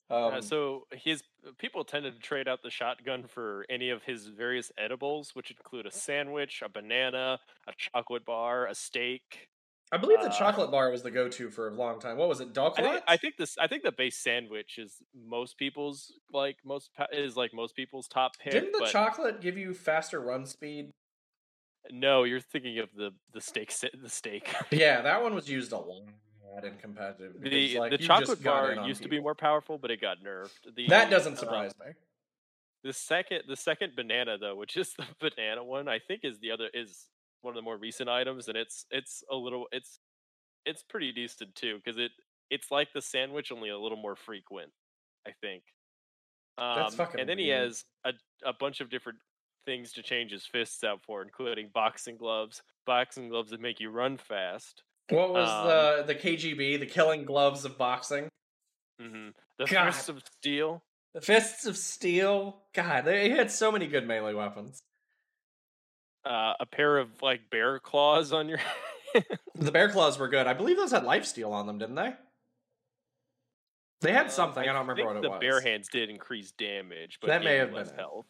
Um, Uh, so his people tended to trade out the shotgun for any of his various edibles, which include a sandwich, a banana, a chocolate bar, a steak. I believe the uh, chocolate bar was the go-to for a long time. What was it? I think, I think this. I think the base sandwich is most people's like most is like most people's top pick. Didn't the chocolate give you faster run speed? no, you're thinking of the the steak. The steak. Yeah, that one was used a lot in competitive. because, the like, the chocolate bar used to be more powerful, but it got nerfed. The, That doesn't uh, surprise me. The second, the second banana though, which is the banana one, I think is the other is one of the more recent items, and it's it's a little it's it's pretty decent too because it it's like the sandwich only a little more frequent, I think. Um, That's fucking and then he has a a bunch of different things to change his fists out for, including boxing gloves, boxing gloves that make you run fast. What was um, the the KGB, the killing gloves of boxing? Mm-hmm. The God. fists of steel. The fists of steel. God, they had so many good melee weapons. Uh, a pair of like bear claws on your The bear claws were good. I believe those had life steal on them, didn't they? They had Um, something. I, don't remember what it the was. bare hands did increase damage, but That may have been health.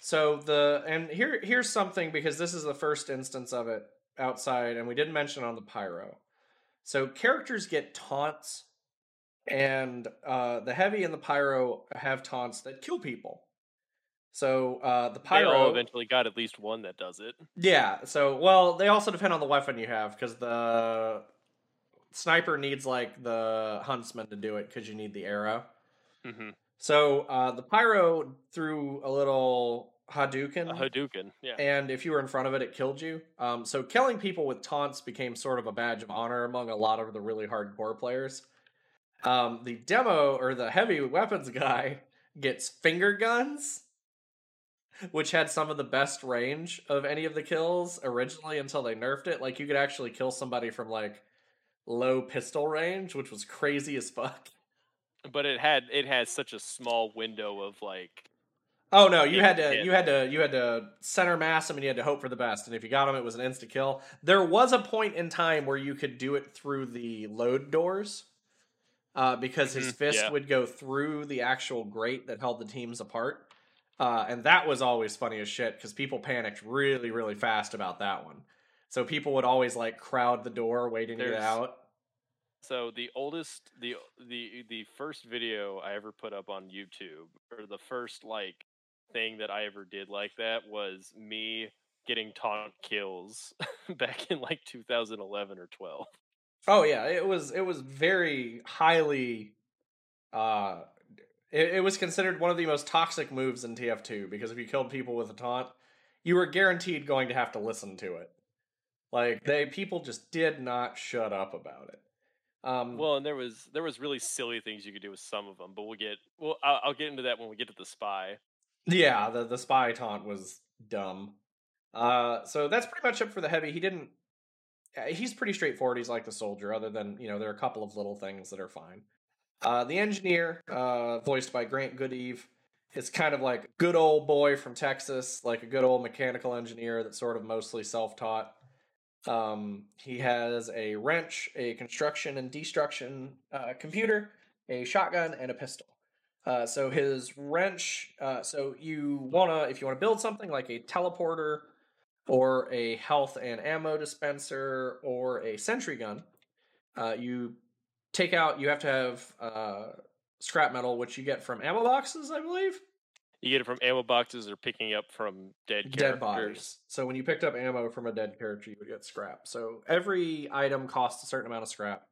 So the and here here's something because this is the first instance of it outside, and we didn't mention on the pyro. So characters get taunts, and uh, the heavy and the pyro have taunts that kill people. So uh, the Pyro pyro, eventually got at least one that does it. yeah. So well, they also depend on the weapon you have because the sniper needs like the huntsman to do it because you need the arrow. hmm So uh, the pyro threw a little Hadouken, A Hadouken, yeah. and if you were in front of it, it killed you. Um, so killing people with taunts became sort of a badge of honor among a lot of the really hardcore players. Um, the demo or the heavy weapons guy gets finger guns, which had some of the best range of any of the kills originally until they nerfed it. Like you could actually kill somebody from like low pistol range, which was crazy as fuck. But it had it has such a small window of like Oh no, you had to yeah. you had to you had to center mass them and you had to hope for the best. And if you got them, it was an insta kill. There was a point in time where you could do it through the load doors, uh, because his Mhm, fist yeah. would go through the actual grate that held the teams apart. Uh, and that was always funny as shit because people panicked really really fast about that one. So people would always like crowd the door waiting to get out. So the oldest, the the the first video I ever put up on YouTube, or the first like thing that I ever did like that was me getting taunt kills back in like 2011 or 12. Oh yeah, it was it was very highly uh it, it was considered one of the most toxic moves in TF2 because if you killed people with a taunt, you were guaranteed going to have to listen to it. Like they people just did not shut up about it. Um Well, and there was there was really silly things you could do with some of them, but we'll get well. I'll, I'll get into that when we get to the spy. Yeah, the the spy taunt was dumb. Uh, so that's pretty much it for the heavy. He didn't. uh, He's pretty straightforward. He's like the soldier, other than you know there are a couple of little things that are fine. Uh, the engineer, uh, voiced by Grant Goodeve, is kind of like a good old boy from Texas, like a good old mechanical engineer that's sort of mostly self-taught. Um, he has a wrench, a construction and destruction uh, computer, a shotgun, and a pistol. Uh, so his wrench. Uh, so you wanna, if you wanna build something like a teleporter, or a health and ammo dispenser, or a sentry gun, uh, you take out. You have to have uh, scrap metal, which you get from ammo boxes, I believe. You get it from ammo boxes or picking up from dead Dead characters. bodies. So when you picked up ammo from a dead character, you would get scrap. So every item costs a certain amount of scrap.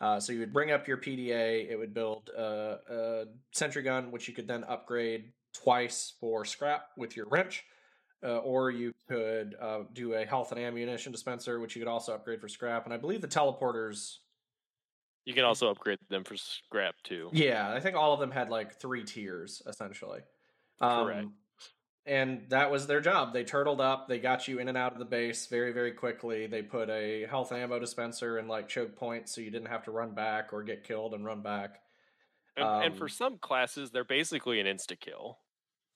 Uh, so you would bring up your PDA. It would build a, a sentry gun, which you could then upgrade twice for scrap with your wrench. Uh, or you could uh, do a health and ammunition dispenser, which you could also upgrade for scrap. And I believe the teleporters. You can also upgrade them for scrap too. Yeah, I think all of them had like three tiers essentially. Um, Correct. And that was their job. They turtled up. They got you in and out of the base very, very quickly. They put a health ammo dispenser and like choke points, so you didn't have to run back or get killed and run back. And, and for Um, some classes, they're basically an insta kill,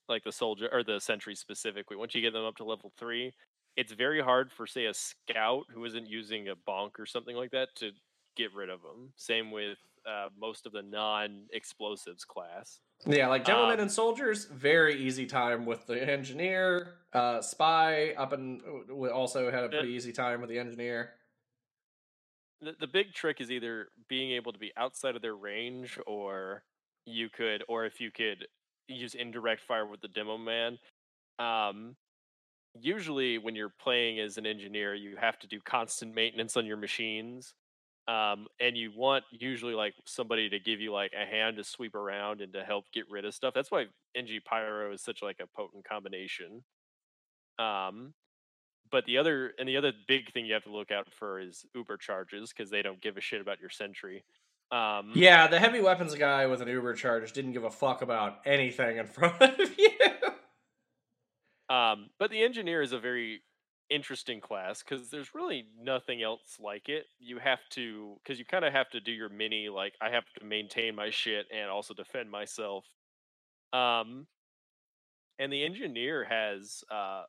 like the soldier or the sentry specifically. Once you get them up to level three, it's very hard for say a scout who isn't using a bonk or something like that to get rid of them. Same with uh, most of the non-explosives class. Yeah, like gentlemen Um, and soldiers, very easy time with the engineer. Uh, spy up and we also had a pretty easy time with the engineer. the, the big trick is either being able to be outside of their range or you could or if you could use indirect fire with the demo man um usually when you're playing as an engineer you have to do constant maintenance on your machines um and you want usually like somebody to give you like a hand to sweep around and to help get rid of stuff that's why ng pyro is such like a potent combination um but the other and the other big thing you have to look out for is Uber charges because they don't give a shit about your sentry. Um, Yeah, the heavy weapons guy with an Uber charge didn't give a fuck about anything in front of you. Um, but the engineer is a very interesting class because there's really nothing else like it. You have to because you kind of have to do your mini like I have to maintain my shit and also defend myself. Um, and the engineer has uh,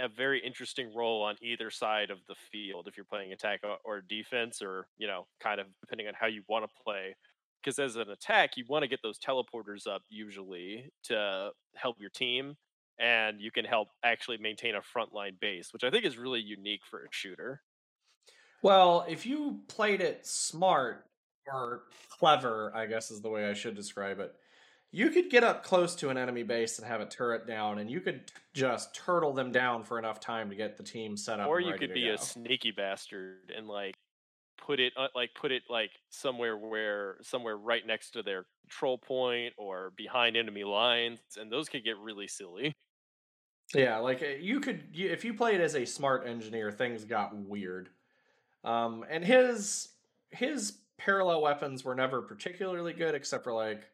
a very interesting role on either side of the field if you're playing attack or, defense or you know kind of depending on how you want to play because as an attack you want to get those teleporters up usually to help your team and you can help actually maintain a frontline base which i think is really unique for a shooter Well, if you played it smart or clever, I guess is the way I should describe it, you could get up close to an enemy base and have a turret down, and you could just turtle them down for enough time to get the team set up. or you could be go. a sneaky bastard and like put it uh, like put it like somewhere where somewhere right next to their control point or behind enemy lines, and those could get really silly. Yeah, like uh, you could if you played as a smart engineer, things got weird. Um, and his his parallel weapons were never particularly good, except for like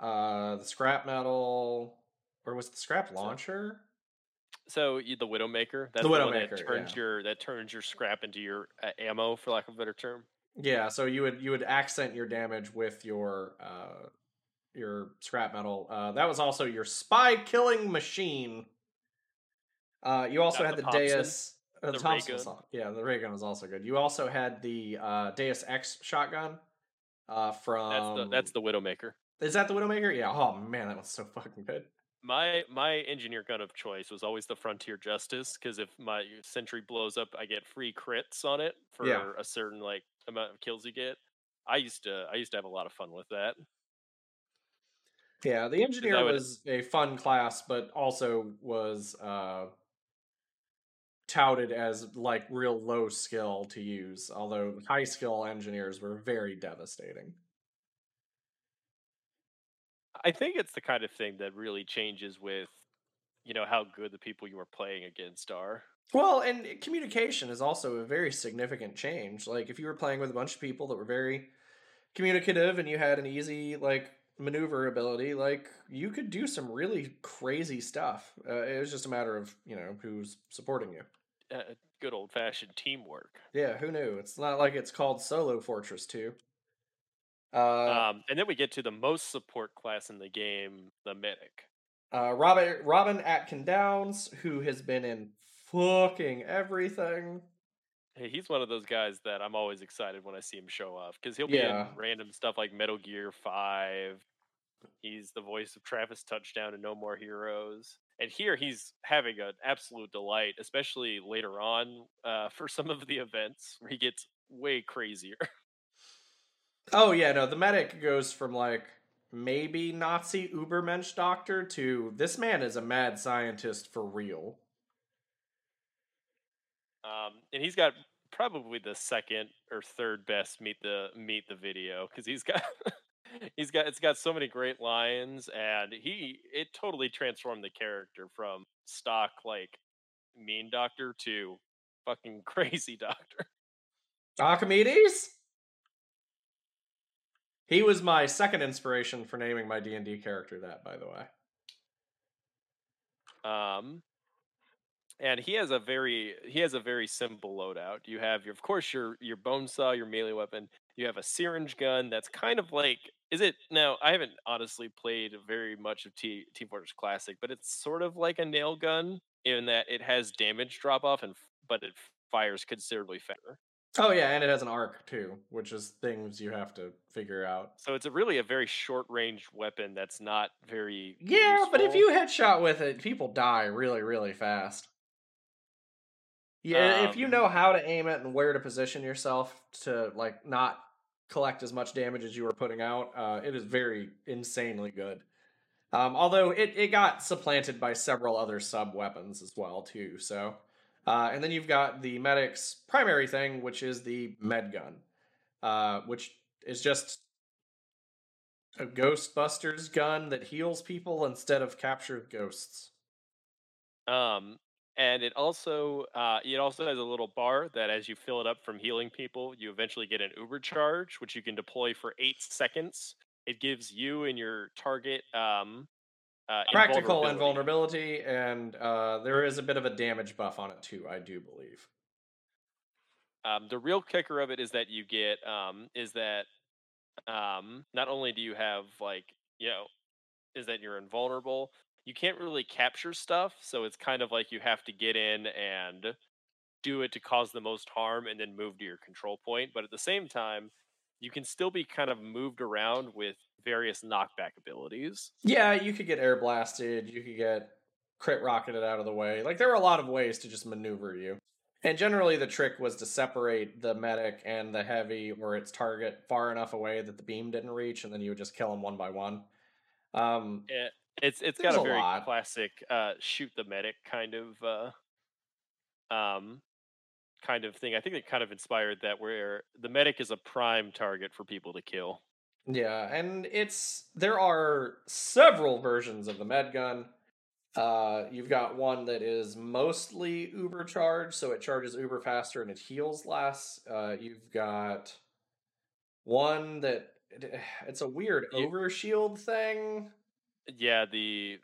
uh the scrap metal or was it the scrap launcher? So you, the Widowmaker, that's The the, Widowmaker, that turns yeah. your that turns your scrap into your uh, ammo, for lack of a better term. Yeah, so you would you would accent your damage with your uh your scrap metal. Uh that was also your spy killing machine. Uh you also Not had the the, Deus uh, the, The Pomson was yeah, the ray gun was also good. You also had the uh Deus Ex shotgun uh from That's the that's the Widowmaker. Is that the Widowmaker? Yeah. Oh man, that was so fucking good. My my engineer gun of choice was always the Frontier Justice because if my sentry blows up, I get free crits on it for Yeah. a certain like amount of kills you get. I used to I used to have a lot of fun with that. Yeah, the engineer would- was a fun class, but also was uh touted as like real low skill to use, although high skill engineers were very devastating. I think it's the kind of thing that really changes with you know how good the people you are playing against are. Well, and communication is also a very significant change. Like if you were playing with a bunch of people that were very communicative and you had an easy like maneuver ability, like you could do some really crazy stuff. Uh, it was just a matter of, you know, who's supporting you. Uh, good old fashioned teamwork. Yeah, who knew? It's not like it's called Solo Fortress 2. Uh, um, and then we get to the most support class in the game, the medic. uh, Robin, Robin Atkin Downs, who has been in fucking everything. Hey, he's one of those guys that I'm always excited when I see him show off because he'll be Yeah. in random stuff like Metal Gear Five. He's the voice of Travis Touchdown and No More Heroes, and here he's having an absolute delight, especially later on uh, for some of the events where he gets way crazier. Oh yeah, no, the medic goes from like maybe Nazi Ubermensch doctor to this man is a mad scientist for real. Um, and he's got probably the second or third best meet the meet the video because he's got he's got it's got so many great lines and he it totally transformed the character from stock like mean doctor to fucking crazy doctor. Archimedes? He was my second inspiration for naming my D&D character that, by the way. Um, and he has a very he has a very simple loadout. You have your of course your your bone saw, your melee weapon. You have a syringe gun that's kind of like is it now? I haven't honestly played very much of T Team Fortress Classic, but it's sort of like a nail gun in that it has damage drop off and but it fires considerably faster. Oh yeah, and it has an arc too, which is things you have to figure out. So it's a really a very short range weapon that's not very Yeah, but if you headshot with it, people die really, really fast. Yeah, if you Um, know how to aim it and where to position yourself to like not collect as much damage as you were putting out, uh, it is very insanely good. Um, although it, it got supplanted by several other sub weapons as well too. So, uh, and then you've got the medic's primary thing, which is the med gun, uh, which is just a Ghostbusters gun that heals people instead of captures ghosts. Um, and it also uh, it also has a little bar that as you fill it up from healing people, you eventually get an Uber charge, which you can deploy for eight seconds. It gives you and your target um, uh, Practical invulnerability. invulnerability, and uh, there is a bit of a damage buff on it too, I do believe. Um, the real kicker of it is that you get um, is that um, not only do you have like you know is that you're invulnerable, you can't really capture stuff, so it's kind of like you have to get in and do it to cause the most harm and then move to your control point. But at the same time, you can still be kind of moved around with various knockback abilities. Yeah, you could get air blasted, you could get crit rocketed out of the way. Like there were a lot of ways to just maneuver you. And generally the trick was to separate the medic and the heavy or its target far enough away that the beam didn't reach and then you would just kill them one by one. Um It, it's it's There's got a a very lot. classic uh, shoot the medic kind of uh, um, kind of thing. I think it kind of inspired that where the medic is a prime target for people to kill. Yeah, and it's there are several versions of the med gun. Uh, you've got one that is mostly uber charged, so it charges uber faster and it heals less. Uh, you've got one that it's a weird over shield thing. Yeah, the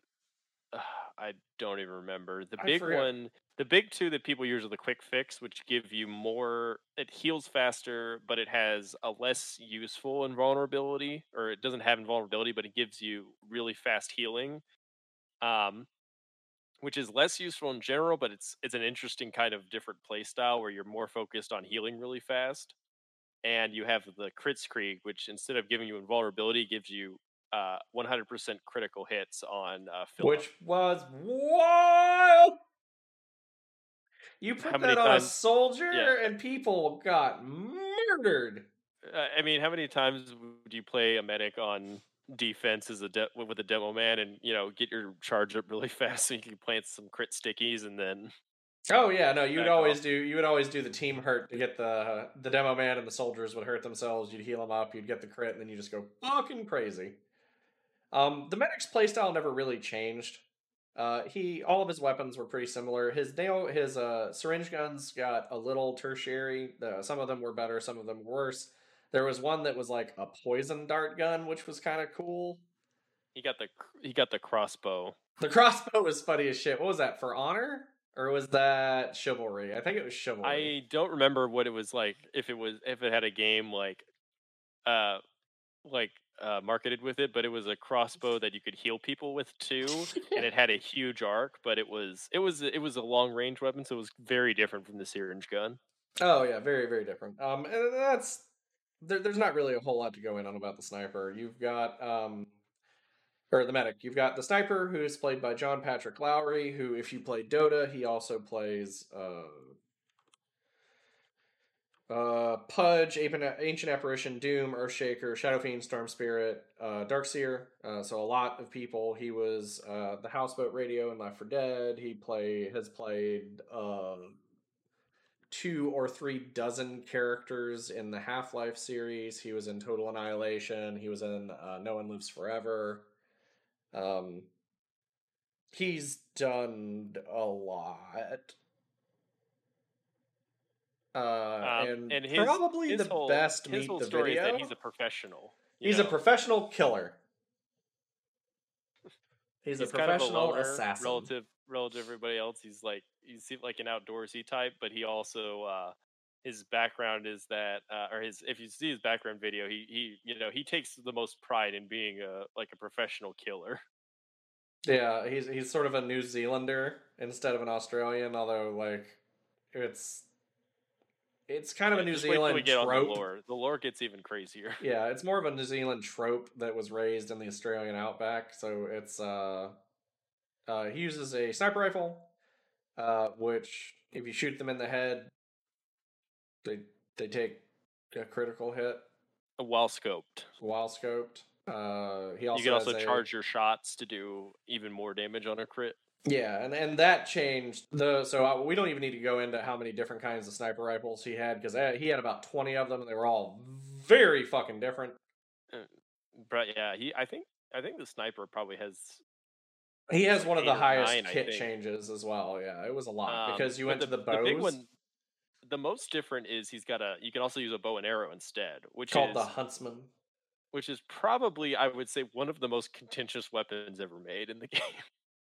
uh, I don't even remember the I big forget. one. The big two that people use are the quick fix, which give you more. It heals faster, but it has a less useful invulnerability, or it doesn't have invulnerability, but it gives you really fast healing. Um, which is less useful in general, but it's it's an interesting kind of different play style where you're more focused on healing really fast. And you have the Kritzkrieg, which instead of giving you invulnerability, gives you uh, 100% critical hits on uh, fill up. which was wild. You put How that on a soldier, yeah. and people got murdered. Uh, I mean, how many times would you play a medic on defense as a de- with a demo man, and you know get your charge up really fast so you can plant some crit stickies, and then Oh yeah, no, you'd always off. do. You would always do the team hurt to get the the demo man and the soldiers would hurt themselves. You'd heal them up. You'd get the crit, and then you just go fucking crazy. Um, the medic's playstyle never really changed. Uh, he all of his weapons were pretty similar. His nail, his uh, syringe guns got a little tertiary. Uh, some of them were better, some of them worse. There was one that was like a poison dart gun, which was kind of cool. he got the he got the crossbow. The crossbow was funny as shit. What was that for honor? Or was that chivalry? I think it was chivalry. I don't remember what it was like. If it was if it had a game like, uh, like uh, marketed with it, but it was a crossbow that you could heal people with too, and it had a huge arc. But it was it was it was a long range weapon, so it was very different from the syringe gun. Oh yeah, very very different. Um, and that's there, there's not really a whole lot to go in on about the sniper. You've got um, or the medic. You've got the sniper who is played by John Patrick Lowry, who if you play Dota, he also plays uh. Uh, Pudge, Ancient, Apparition, Doom, Earthshaker, Shadow Fiend, Storm Spirit, uh, Darkseer. Uh, so a lot of people. He was uh, the Houseboat Radio in Left 4 Dead. He play has played uh, two or three dozen characters in the Half Life series. He was in Total Annihilation. He was in uh, No One Lives Forever. Um, he's done a lot. Uh, Um, and, and his- probably His the whole, best his meet whole the story video. is that he's a professional. He's a professional killer. He's, he's a kind of a professional assassin. relative relative to everybody else. He's like he's like an outdoorsy type, but he also uh his background is that uh, or his if you see his background video, he he you know he takes the most pride in being a like a professional killer. Yeah, he's he's sort of a New Zealander instead of an Australian, although like it's it's kind of a New Zealand on the trope. lore. The lore gets even crazier. Yeah, it's more of a New Zealand trope that was raised in the Australian outback. So it's uh, uh he uses a sniper rifle, uh, which if you shoot them in the head, they they take a critical hit Well scoped. while scoped. Uh, he also you can also has a- charge your shots to do even more damage on a crit. Yeah, and and that changed the. So uh, we don't even need to go into how many different kinds of sniper rifles he had because he had about twenty of them, and they were all very fucking different. But yeah, he I think I think the sniper probably has He has one of the highest nine, kit changes as well. Yeah, it was a lot Um, because you went to the bows. big one, the most different is he's got a. You can also use a bow and arrow instead, which called is the Huntsman. which is probably I would say one of the most contentious weapons ever made in the game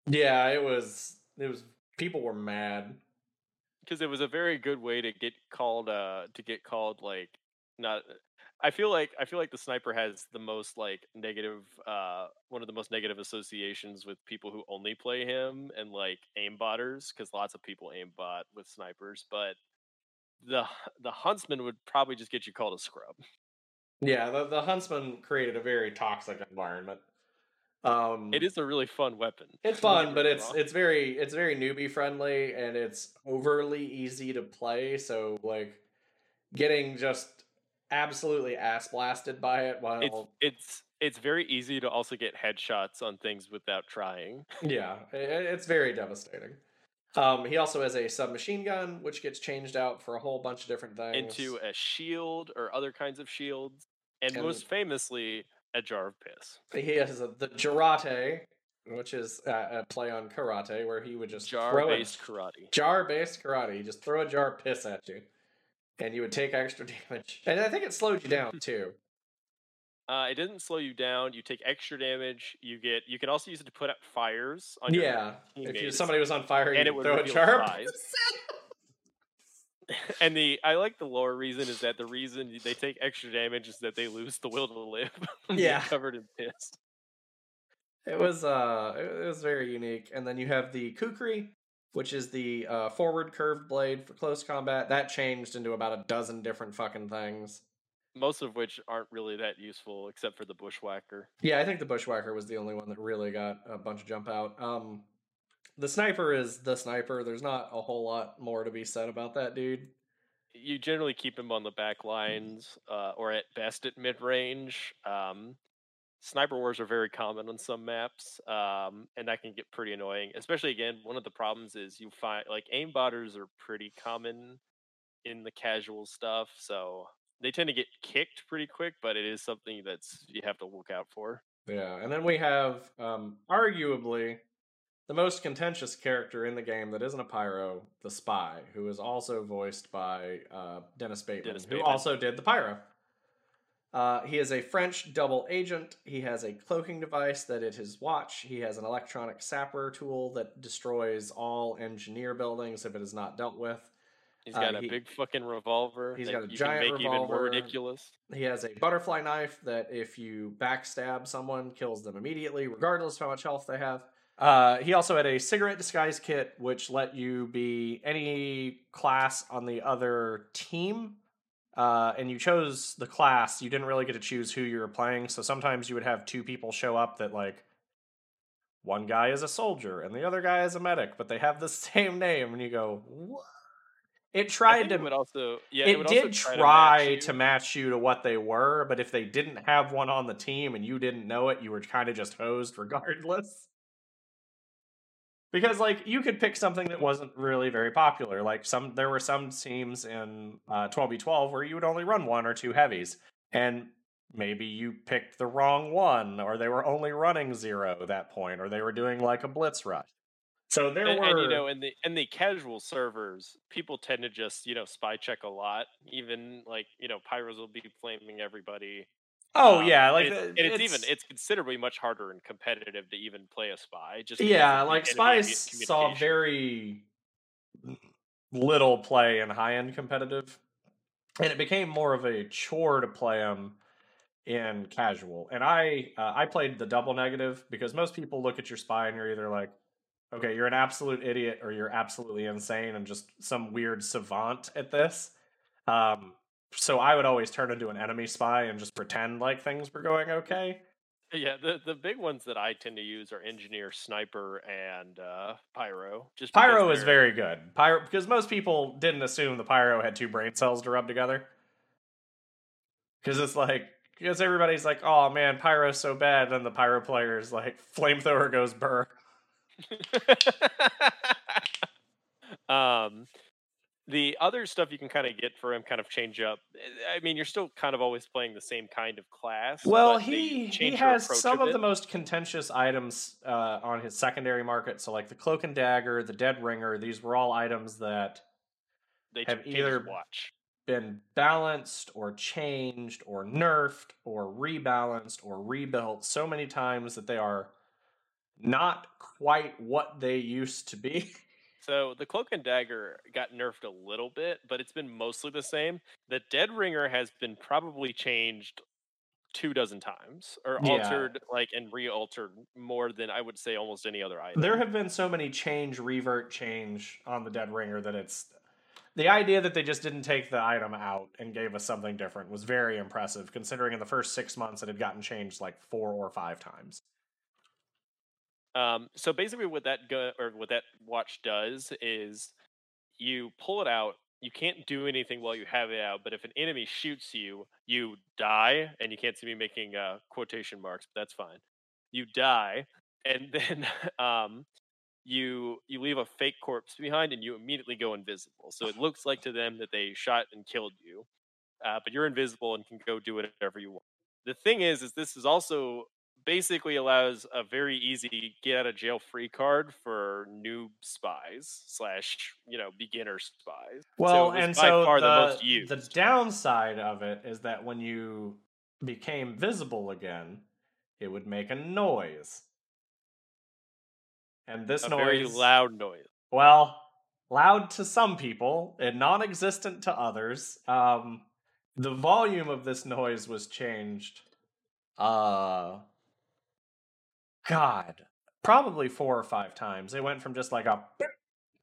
Yeah, it was. It was. People were mad. because it was a very good way to get called. Uh, to get called like not. I feel like I feel like the sniper has the most like negative. Uh, one of the most negative associations with people who only play him and like aimbotters because lots of people aimbot with snipers, but. The the huntsman would probably just get you called a scrub. Yeah, the the Huntsman created a very toxic environment. Um, It is a really fun weapon. It's fun, but it's it's very it's very newbie friendly and it's overly easy to play. So like getting just absolutely ass blasted by it while it's it's it's very easy to also get headshots on things without trying. yeah, it's very devastating. Um, he also has a submachine gun, which gets changed out for a whole bunch of different things. into a shield or other kinds of shields, and, And- most famously, a jar of piss. He has a, the jarate, which is uh, a play on karate, where he would just Jar throw based a karate. jar-based karate. You just throw a jar of piss at you, and you would take extra damage. And I think it slowed you down too. Uh, it didn't slow you down. You take extra damage. You get. You can also use it to put out fires on your Yeah, if you, somebody was on fire, you and it would throw a jar. Of spies. piss and the I like the lore reason is that the reason they take extra damage is that they lose the will to live. when they get Yeah. covered in piss. It was uh it was very unique. And then you have the Kukri, which is the uh, forward curved blade for close combat. That changed into about a dozen different fucking things. Most of which aren't really that useful, except for the Bushwacka. Yeah, I think the Bushwacka was the only one that really got a bunch of jump out. Um the sniper is the sniper. There's not a whole lot more to be said about that dude. You generally keep him on the back lines, uh, or at best at mid range. Um, sniper wars are very common on some maps, um, and that can get pretty annoying. Especially again, one of the problems is you find like aimbotters are pretty common in the casual stuff, so they tend to get kicked pretty quick. But it is something that's you have to look out for. Yeah, and then we have um arguably the most contentious character in the game that isn't a pyro, the spy, who is also voiced by uh, Dennis Bateman, Dennis who also did the pyro. Uh, he is a French double agent. He has a cloaking device that is his watch. He has an electronic sapper tool that destroys all engineer buildings if it is not dealt with. He's Uh, got a he- big fucking revolver. he's got a you giant can make even more revolver. ridiculous. He has a butterfly knife that, if you backstab someone, kills them immediately, regardless of how much health they have. Uh, he also had a cigarette disguise kit, which let you be any class on the other team. Uh, and you chose the class. You didn't really get to choose who you were playing. So sometimes you would have two people show up that, like, one guy is a soldier and the other guy is a medic, but they have the same name. And you go, what? It tried to it would also yeah it, would also did try, try, to match to match you to what they were, but if they didn't have one on the team and you didn't know it, you were kind of just hosed regardless. Because like you could pick something that wasn't really very popular. Like some there were some teams in uh 12v12 where you would only run one or two heavies and maybe you picked the wrong one or they were only running zero at that point or they were doing like a blitz rush. So there and, were and, you know in the in the casual servers people tend to just you know spy check a lot even like you know pyros will be flaming everybody Oh Um, yeah, like it's, uh, and it's, even it's considerably much harder and competitive to even play a spy just yeah, like spies saw very little play in high end competitive, and it became more of a chore to play them in casual. And I uh, I played the double negative because most people look at your spy and you're either like, okay, you're an absolute idiot or you're absolutely insane and just some weird savant at this. Um, so I would always turn into an enemy spy and just pretend like things were going okay. yeah the the big ones that i tend to use are engineer sniper and uh pyro just Pyro is very good. Pyro because most people didn't assume the pyro had two brain cells to rub together. Because it's like because everybody's like, oh man, pyro's so bad, and the pyro player is like, flamethrower goes burr. um the other stuff you can kind of get for him kind of change up i mean you're still kind of always playing the same kind of class Well, he he has some of the most contentious items uh, on his secondary market. So like the cloak and dagger, the dead ringer. These were all items that they have either- watch been balanced or changed or nerfed or rebalanced or rebuilt so many times that they are not quite what they used to be. So the cloak and dagger got nerfed a little bit, but it's been mostly the same. The dead ringer has been probably changed two dozen times, or Yeah. altered like and re-altered more than I would say almost any other item. there have been so many change, revert, change on the Dead Ringer that it's the idea that they just didn't take the item out and gave us something different was very impressive, considering in the first six months it had gotten changed like four or five times. Um, so basically, what that gu- or what that watch does is you pull it out. You can't do anything while you have it out, but if an enemy shoots you, you die, and you can't see me making uh, quotation marks, but that's fine. You die, and then um, you you leave a fake corpse behind and you immediately go invisible. So it looks like to them that they shot and killed you, uh, but you're invisible and can go do whatever you want. The thing is, is this is also basically allows a very easy get out of jail free card for new spies slash you know beginner spies. Well, so and so far the, the most used. the downside of it is that when you became visible again, it would make a noise. And this a noise very loud noise. Well, loud to some people and non-existent to others. Um, the volume of this noise was changed. Uh, God, probably four or five times. It went from just like a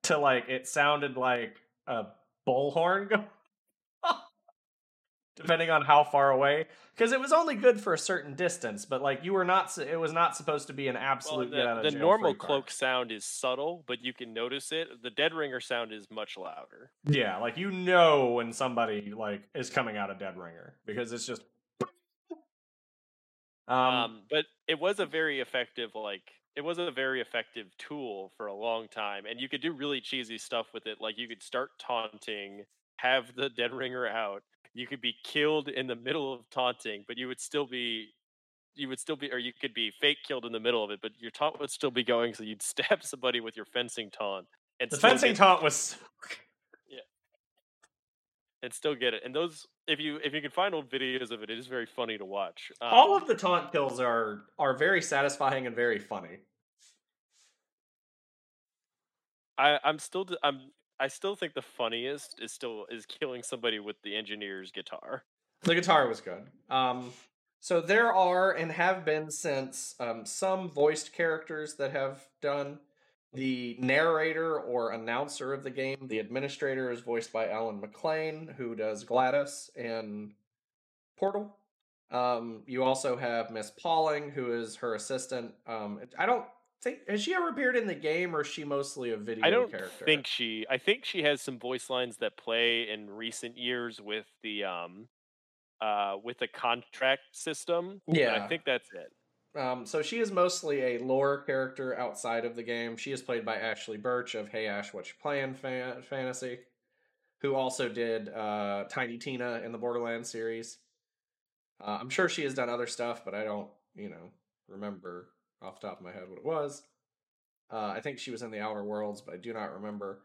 to like it sounded like a bullhorn go. Depending on how far away, because it was only good for a certain distance, but like you were not, it was not supposed to be an Well, absolute get the, out of the normal cloak sound is subtle, but you can notice it. The dead ringer sound is much louder. Yeah, like you know when somebody like is coming out of Dead Ringer because it's just. Um, Um, but it was a very effective, like it was a very effective tool for a long time, and you could do really cheesy stuff with it. Like you could start taunting, have the dead ringer out. You could be killed in the middle of taunting, but you would still be, you would still be, or you could be fake killed in the middle of it, but your taunt would still be going. So you'd stab somebody with your fencing taunt, and the fencing get- taunt was. and still get it. And those, if you if you can find old videos of it, it is very funny to watch. All Um, of the taunt kills are are very satisfying and very funny. I, I'm still I'm I still think the funniest is still is killing somebody with the engineer's guitar. The guitar was good. Um, so there are and have been since um, some voiced characters that have done the narrator or announcer of the game. The administrator is voiced by Ellen McLain, who does GLaDOS in Portal. Um, you also have Miss Pauling, who is her assistant. Um, I don't think has she ever appeared in the game, or is she mostly a video I don't character? think she I think she has some voice lines that play in recent years with the um uh with the contract system. Yeah. I think that's it. Um, so she is mostly a lore character outside of the game. She is played by Ashly Burch of Hey Ash, What You Playing fan- Fantasy, who also did uh, Tiny Tina in the Borderlands series. Uh, I'm sure she has done other stuff, but I don't, you know, remember off top of my head what it was. Uh, I think she was in the Outer Worlds, but I do not remember.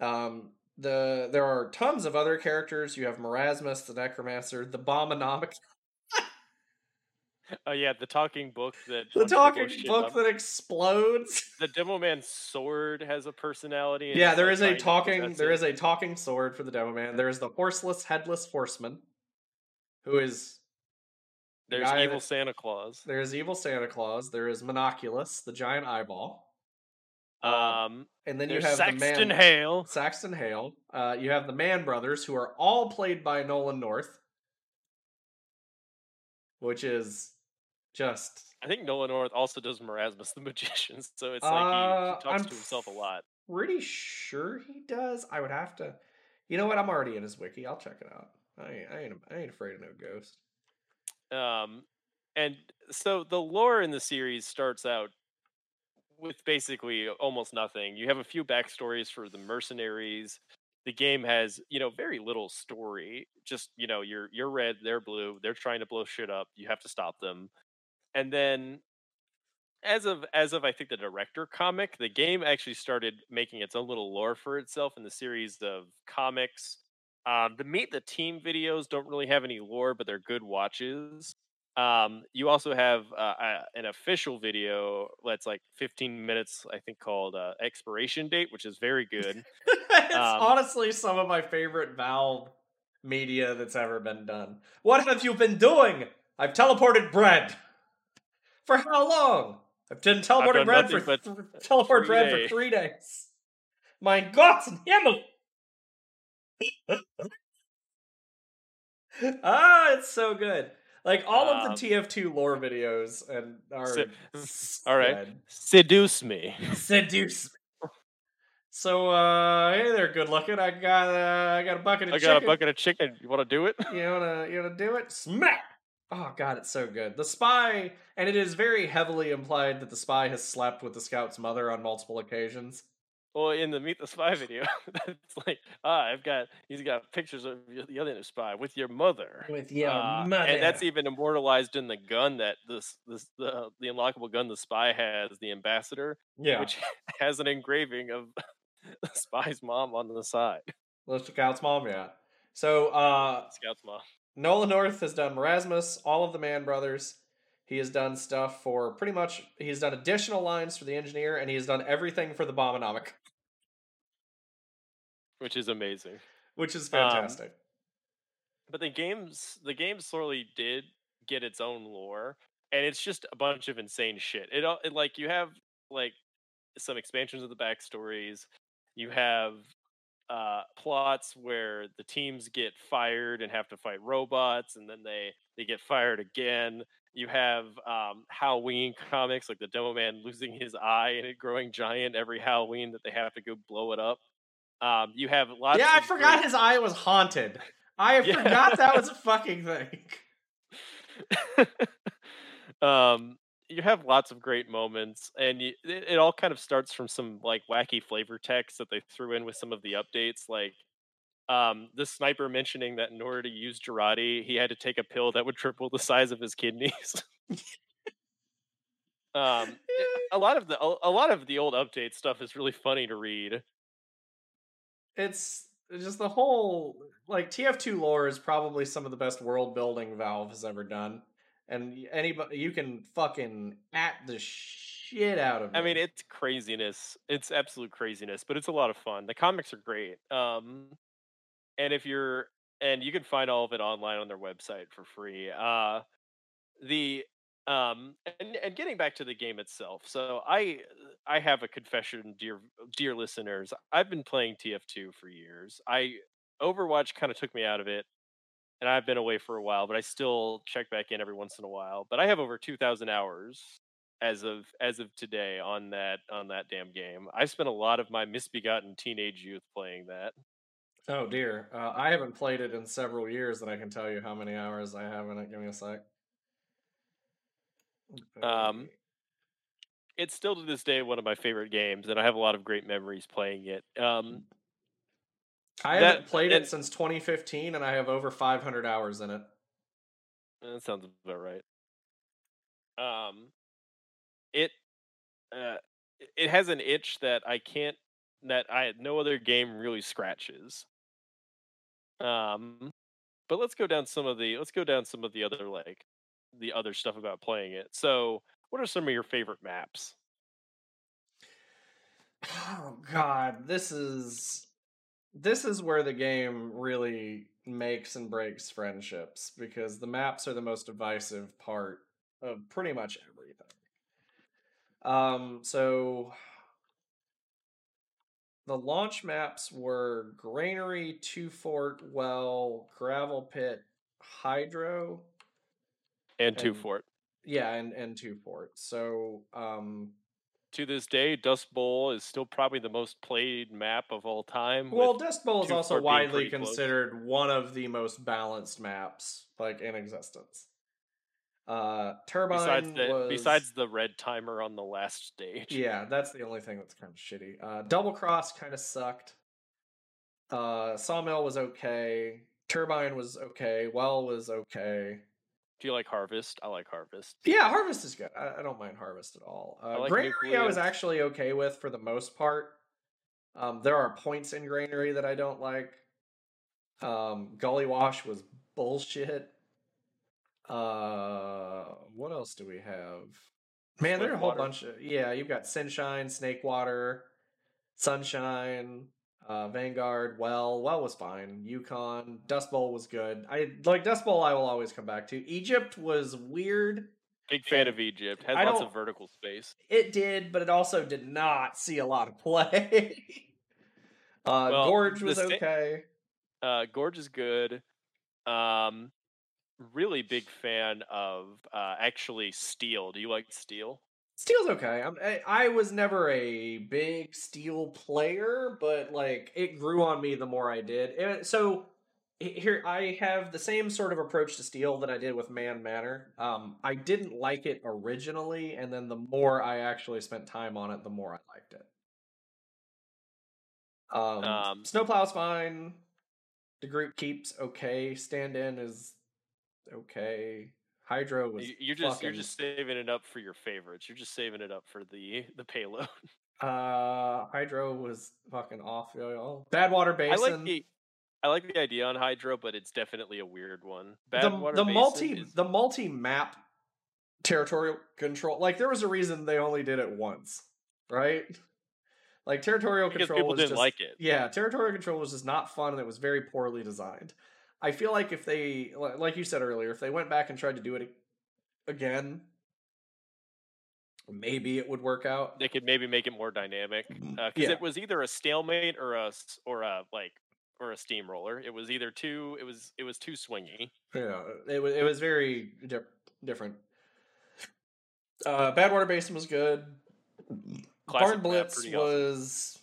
Um, the there are tons of other characters. You have Merasmus, the Necromancer, the Abominomic Oh yeah, the talking book that the wants to blow talking book up. that explodes. the demo man's sword has a personality. yeah, there is a talking. There it. is a talking sword for the demo man. There is the horseless, headless horseman, who is There's guy evil that- Santa Claus. there is evil Santa Claus. There is Monoculus, the giant eyeball, uh, Um, and then you have the Saxton man Hale. Saxton Hale. Uh, you have the Mann Brothers, who are all played by Nolan North, which is just I think Nolan North also does Merasmus the Magician, so it's like Uh, he, he talks I'm to himself a lot. pretty sure he does. I would have to. You know what? I'm already in his wiki. I'll check it out. I ain't, I ain't, I ain't afraid of no ghost. Um, and so the lore in the series starts out with basically almost nothing. You have a few backstories for the mercenaries. The game has, you know, very little story. Just, you know, you're you're red, they're blue, they're trying to blow shit up. You have to stop them. And then as of as of I think the director comic, the game actually started making its own little lore for itself in the series of comics. Um, the meet the team videos don't really have any lore, but they're good watches. Um, you also have uh, uh, an official video that's like 15 minutes, I think, called uh, Expiration Date, which is very good. it's Um, honestly some of my favorite Valve media that's ever been done. What have you been doing? I've teleported bread. For how long? I've been teleported bread for th- teleported three bread days." for three days. My Gott in Himmel! ah, it's so good. Like all of Um, the TF2 lore videos and are So- all right. Seduce me. seduce me. So uh hey there, good looking. I got uh, I got a bucket of I got a chicken. bucket of chicken. You want to do it? You wanna you wanna do it? Smack. Oh god, it's so good. The spy, and it is very heavily implied that the spy has slept with the scout's mother on multiple occasions. Well, in the Meet the Spy video, it's like, ah, I've got, he's got pictures of the other spy with your mother. With your Uh, mother. and that's even immortalized in the gun that this, this, the, the unlockable gun the spy has, the ambassador, yeah. which has an engraving of the spy's mom on the side. the scout's mom, yeah. So uh Scout's mom. Nolan North has done Merasmus, all of the Mann Brothers. He has done stuff for pretty much. He's done additional lines for the engineer, and he has done everything for the Bombonomic, which is amazing. which is Um, fantastic. But the games, the game slowly did get its own lore, and it's just a bunch of insane shit. It, all- it like you have like some expansions of the backstories. You have uh, plots where the teams get fired and have to fight robots, and then they they get fired again. You have um, Halloween comics like the Demo Man losing his eye and it growing giant every Halloween that they have to go blow it up. Um, you have lots. yeah, I forgot great- his eye was haunted. I Yeah. forgot that was a fucking thing. um you have lots of great moments and you, it, it all kind of starts from some like wacky flavor text that they threw in with some of the updates like um the sniper mentioning that in order to use Jarate, he had to take a pill that would triple the size of his kidneys. Um it- a lot of the a a lot of the old update stuff is really funny to read. It's just the whole like TF2 lore is probably some of the best world building Valve has ever done, and anybody you can fucking at the shit out of. I mean, it's craziness. It's absolute craziness, but it's a lot of fun. The comics are great. Um, and if you're, and you can find all of it online on their website for free. Uh, the um, and and getting back to the game itself. So I I have a confession, dear dear listeners. I've been playing TF2 for years. I Overwatch kind of took me out of it. And I've been away for a while, but I still check back in every once in a while. But I have over 2,000 hours as of as of today on that on that damn game. I've spent a lot of my misbegotten teenage youth playing that. oh dear, uh, I haven't played it in several years, and I can tell you how many hours I have in it. Give me a sec. Um, It's still to this day one of my favorite games, and I have a lot of great memories playing it. Um, I that- haven't played it and- since 2015, and I have over 500 hours in it. that sounds about right. Um, it uh, it has an itch that I can't that I no other game really scratches. Um, but let's go down some of the let's go down some of the other like the other stuff about playing it. So, what are some of your favorite maps? Oh God, this is this is where the game really makes and breaks friendships because the maps are the most divisive part of pretty much everything. Um, so the launch maps were Granary, Two Fort, Well, Gravel Pit, Hydro, And Two And- Fort. yeah, and and Two Fort. So um, To this day, Dust Bowl is still probably the most played map of all time. Well, Dust Bowl is also widely close. considered one of the most balanced maps like in existence. Uh, Turbine besides the was besides the red timer on the last stage. yeah, that's the only thing that's kind of shitty. Uh, Double Cross kind of sucked. Uh, Sawmill was okay. Turbine was okay. Well was okay. Do you like Harvest? I like Harvest. Yeah, Harvest is good. I, I don't mind Harvest at all. Uh, like Granary, I was actually okay with for the most part. Um, there are points in Granary that I don't like. Um, Gully Wash was bullshit. Uh, what else do we have? Man, there are a whole bunch of yeah. You've got Sunshine, Snake Water, Sunshine, uh, Vanguard. Well, well was fine. Yukon, Dust Bowl was good. I like Dust Bowl. I will always come back to. Egypt was weird. Big fan of Egypt. Has I lots of vertical space. It did, but it also did not see a lot of play. uh, Well, Gorge was sta- okay. Uh, Gorge is good. Um, really big fan of uh, actually Steel. Do you like Steel? Steel's okay. I'm, I, I was never a big Steel player, but like it grew on me the more I did. It- so here I have the same sort of approach to Steel that I did with Mann Manor. Um, I didn't like it originally, and then the more I actually spent time on it, the more I liked it. Um, Um, Snowplow's fine. The group keeps okay. Stand in is okay. Hydro was You- You're just you're just saving it up for your favorites. You're just saving it up for the the payload. uh Hydro was fucking off. yo. Badwater Basin. I like the I like the idea on Hydro, but it's definitely a weird one. the, Badwater the Basin multi is- the multi map territorial control like there was a reason they only did it once right like territorial because control people was didn't just, like it. yeah territorial control was just not fun and it was very poorly designed i feel like if they like you said earlier if they went back and tried to do it again maybe it would work out They could maybe make it more dynamic mm-hmm. uh, because Yeah. it was either a stalemate or a or a like or a steamroller. It was either too it was it was too swingy. Yeah, it was it was very di- different. Uh, Badwater Basin was good. Mm-hmm. Classic Barn Blitz was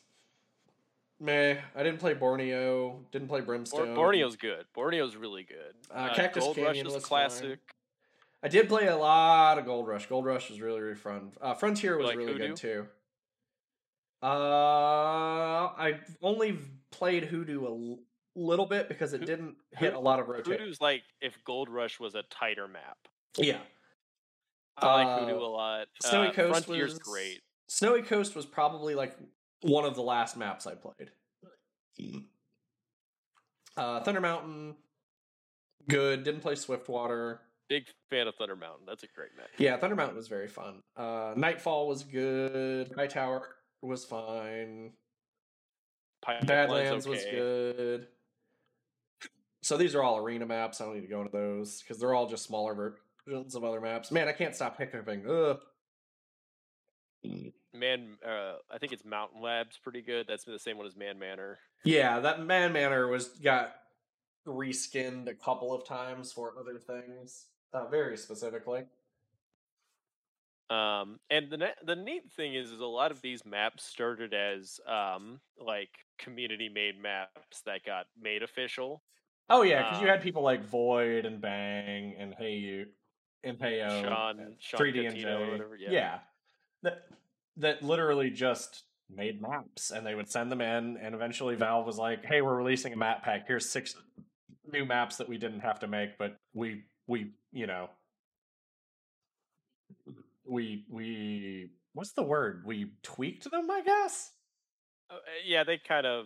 meh. I didn't play Borneo. Didn't play Bor- Brimstone. Borneo's good. Borneo's really good. Uh, Cactus Gold Rush is was fine. classic. I did play a lot of Gold Rush. Gold Rush was really really fun. Uh, Frontier was like really Hoodoo? good too. Uh, I only played Hoodoo a l- little bit because it didn't hit a lot of rotation. Hoodoo's like if Gold Rush was a tighter map. Yeah, I like Hoodoo Uh, a lot. Snowy uh, Coast Frontier's was great. Snowy Coast was probably like one of the last maps I played. Uh, Thunder Mountain, good. Didn't play Swiftwater. Big fan of Thunder Mountain. That's a great map. Yeah, Thunder Mountain was very fun. Uh, Nightfall was good. High Tower was fine. Pipeline's Badlands was good. So these are all arena maps. I don't need to go into those because they're all just smaller versions of other maps. Man, I can't stop hiccuping. Ugh. Man, uh, I think it's Mountain Labs pretty good. That's the same one as Mann Manor. Yeah, that Mann Manor was got reskinned a couple of times for other things, uh, very specifically. Um, and the ne- the neat thing is, is a lot of these maps started as um like community made maps that got made official. Oh yeah, because you Um, had people like Void and Bang and Hey You and Heyo, Sean- and Sean 3D and Catino J. whatever, yeah. that that literally just made maps, and they would send them in, and eventually Valve was like, "Hey, we're releasing a map pack. Here's six new maps that we didn't have to make, but we we you know we we what's the word? We tweaked them, I guess." Uh, uh, yeah, they kind of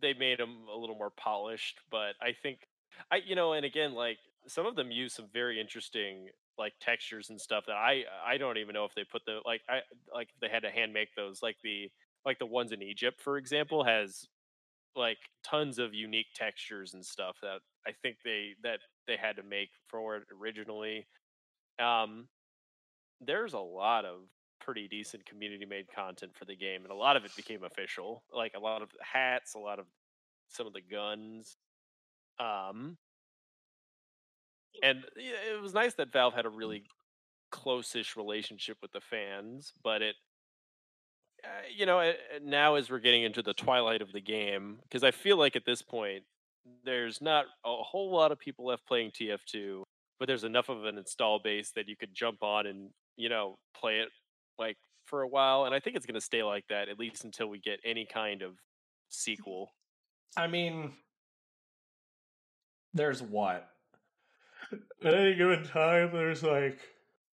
they made them a little more polished, but I think I you know, and again, like some of them use some very interesting like textures and stuff that I I don't even know if they put the like I like they had to hand make those like the like the ones in Egypt, for example, has like tons of unique textures and stuff that I think they that they had to make for it originally. Um, there's a lot of pretty decent community made content for the game, and a lot of it became official. Like a lot of hats, a lot of some of the guns. Um, and it was nice that Valve had a really close-ish relationship with the fans, but it uh, you know, uh, now as we're getting into the twilight of the game, because I feel like at this point there's not a whole lot of people left playing TF2, but there's enough of an install base that you could jump on and you know play it like for a while, and I think it's going to stay like that at least until we get any kind of sequel. I mean, there's what? At any given time, there's like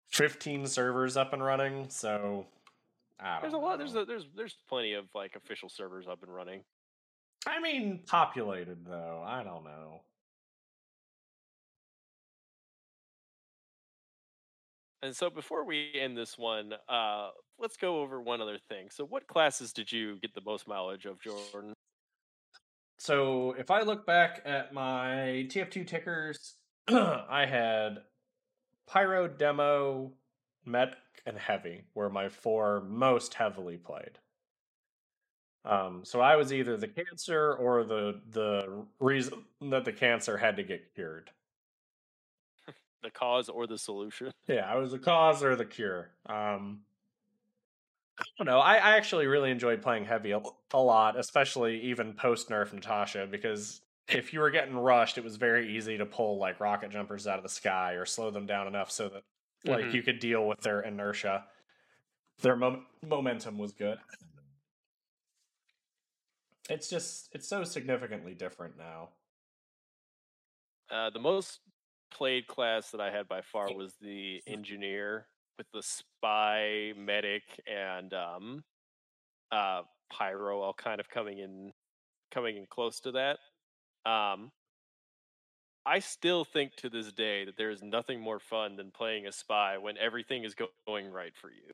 15 servers up and running, so I don't There's a lot. There's a, there's there's plenty of like official servers up and running. I mean, populated though. I don't know. And so before we end this one, uh, let's go over one other thing. So what classes did you get the most mileage of, Jordan? So if I look back at my TF2 tickers, I had Pyro, Demo, Met, and Heavy were my four most heavily played. Um, so I was either the cancer or the the reason that the cancer had to get cured. The cause or the solution? Yeah, I was the cause or the cure. Um, I don't know. I, I actually really enjoyed playing heavy a, a lot, especially even post nerf Natasha, because if you were getting rushed, it was very easy to pull like rocket jumpers out of the sky or slow them down enough so that like Mhm. you could deal with their inertia. Their mom- momentum was good. It's just it's so significantly different now. Uh, the most played class that I had by far was the engineer with the spy, medic, and um, uh, pyro all kind of coming in, coming in close to that. Um, I still think to this day that there is nothing more fun than playing a spy when everything is go- going right for you.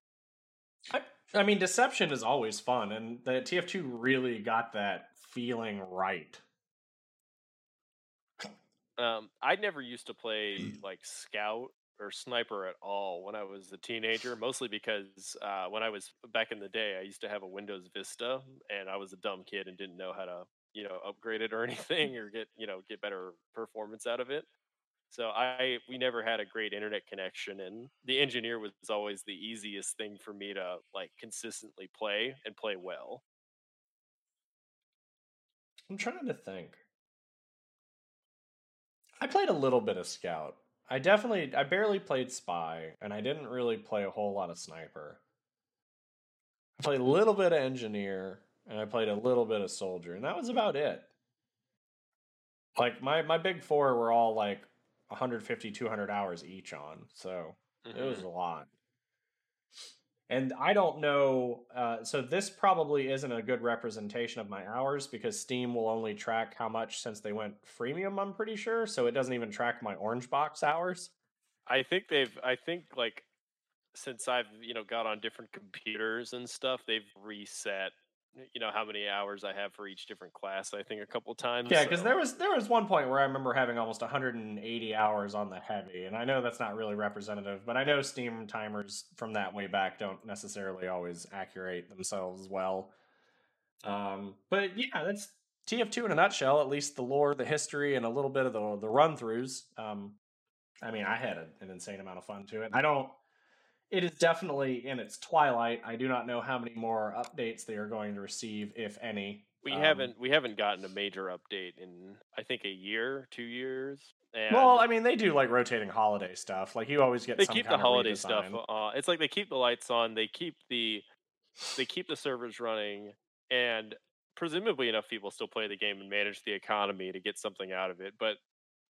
I, I mean, deception is always fun, and the TF2 really got that feeling right. Um, I never used to play like scout or sniper at all when I was a teenager, mostly because uh, when I was back in the day, I used to have a Windows Vista, and I was a dumb kid and didn't know how to, you know, upgrade it or anything or get, you know, get better performance out of it. So I we never had a great internet connection, and the engineer was always the easiest thing for me to like consistently play and play well. I'm trying to think. I played a little bit of Scout. I definitely, I barely played Spy, and I didn't really play a whole lot of Sniper. I played a little bit of Engineer, and I played a little bit of Soldier, and that was about it. Like, my, my big four were all like 150, 200 hours each on, so it was Mhm. a lot. And I don't know. Uh, so this probably isn't a good representation of my hours because Steam will only track how much since they went freemium. I'm pretty sure, so it doesn't even track my orange box hours. I think they've I think like since I've you know got on different computers and stuff, they've reset you know how many hours I have for each different class. I think a couple times. Yeah, because so- there was there was one point where I remember having almost 180 hours on the heavy, and I know that's not really representative, but I know Steam timers from that way back don't necessarily always accurate themselves well. Um, but yeah, that's TF2 in a nutshell. At least the lore, the history, and a little bit of the the run throughs. Um, I mean, I had a, an insane amount of fun to it. I don't. It is definitely in its twilight. I do not know how many more updates they are going to receive, if any. we Um, haven't we haven't gotten a major update in I think a year, two years. And Well, I mean, they do like rotating holiday stuff. Like you always get they keep the holiday stuff. Uh, it's like they keep the lights on. They keep the they keep the servers running, and presumably enough people still play the game and manage the economy to get something out of it. But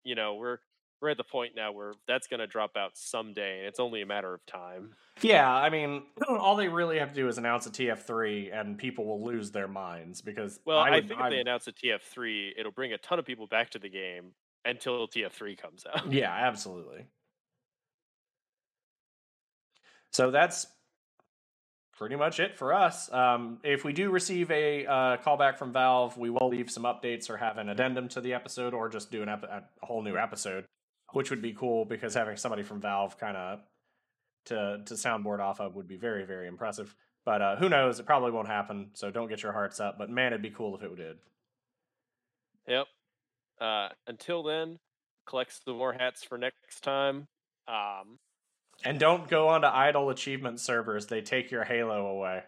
you know, we're we're at the point now where that's going to drop out someday, and it's only a matter of time. Yeah, I mean, all they really have to do is announce a TF3, and people will lose their minds because. Well, I, would- think if they announce a TF3, it'll bring a ton of people back to the game until TF3 comes out. Yeah, absolutely. So that's pretty much it for us. Um, if we do receive a uh, callback from Valve, we will leave some updates or have an addendum to the episode, or just do an ep- a whole new episode, which would be cool because having somebody from Valve kind of to to soundboard off of would be very very impressive. But uh, who knows? It probably won't happen. So don't get your hearts up. But man, it'd be cool if it did. Yep. Uh, until then, collect some more hats for next time. Um, And don't go onto idle achievement servers. They take your Halo away.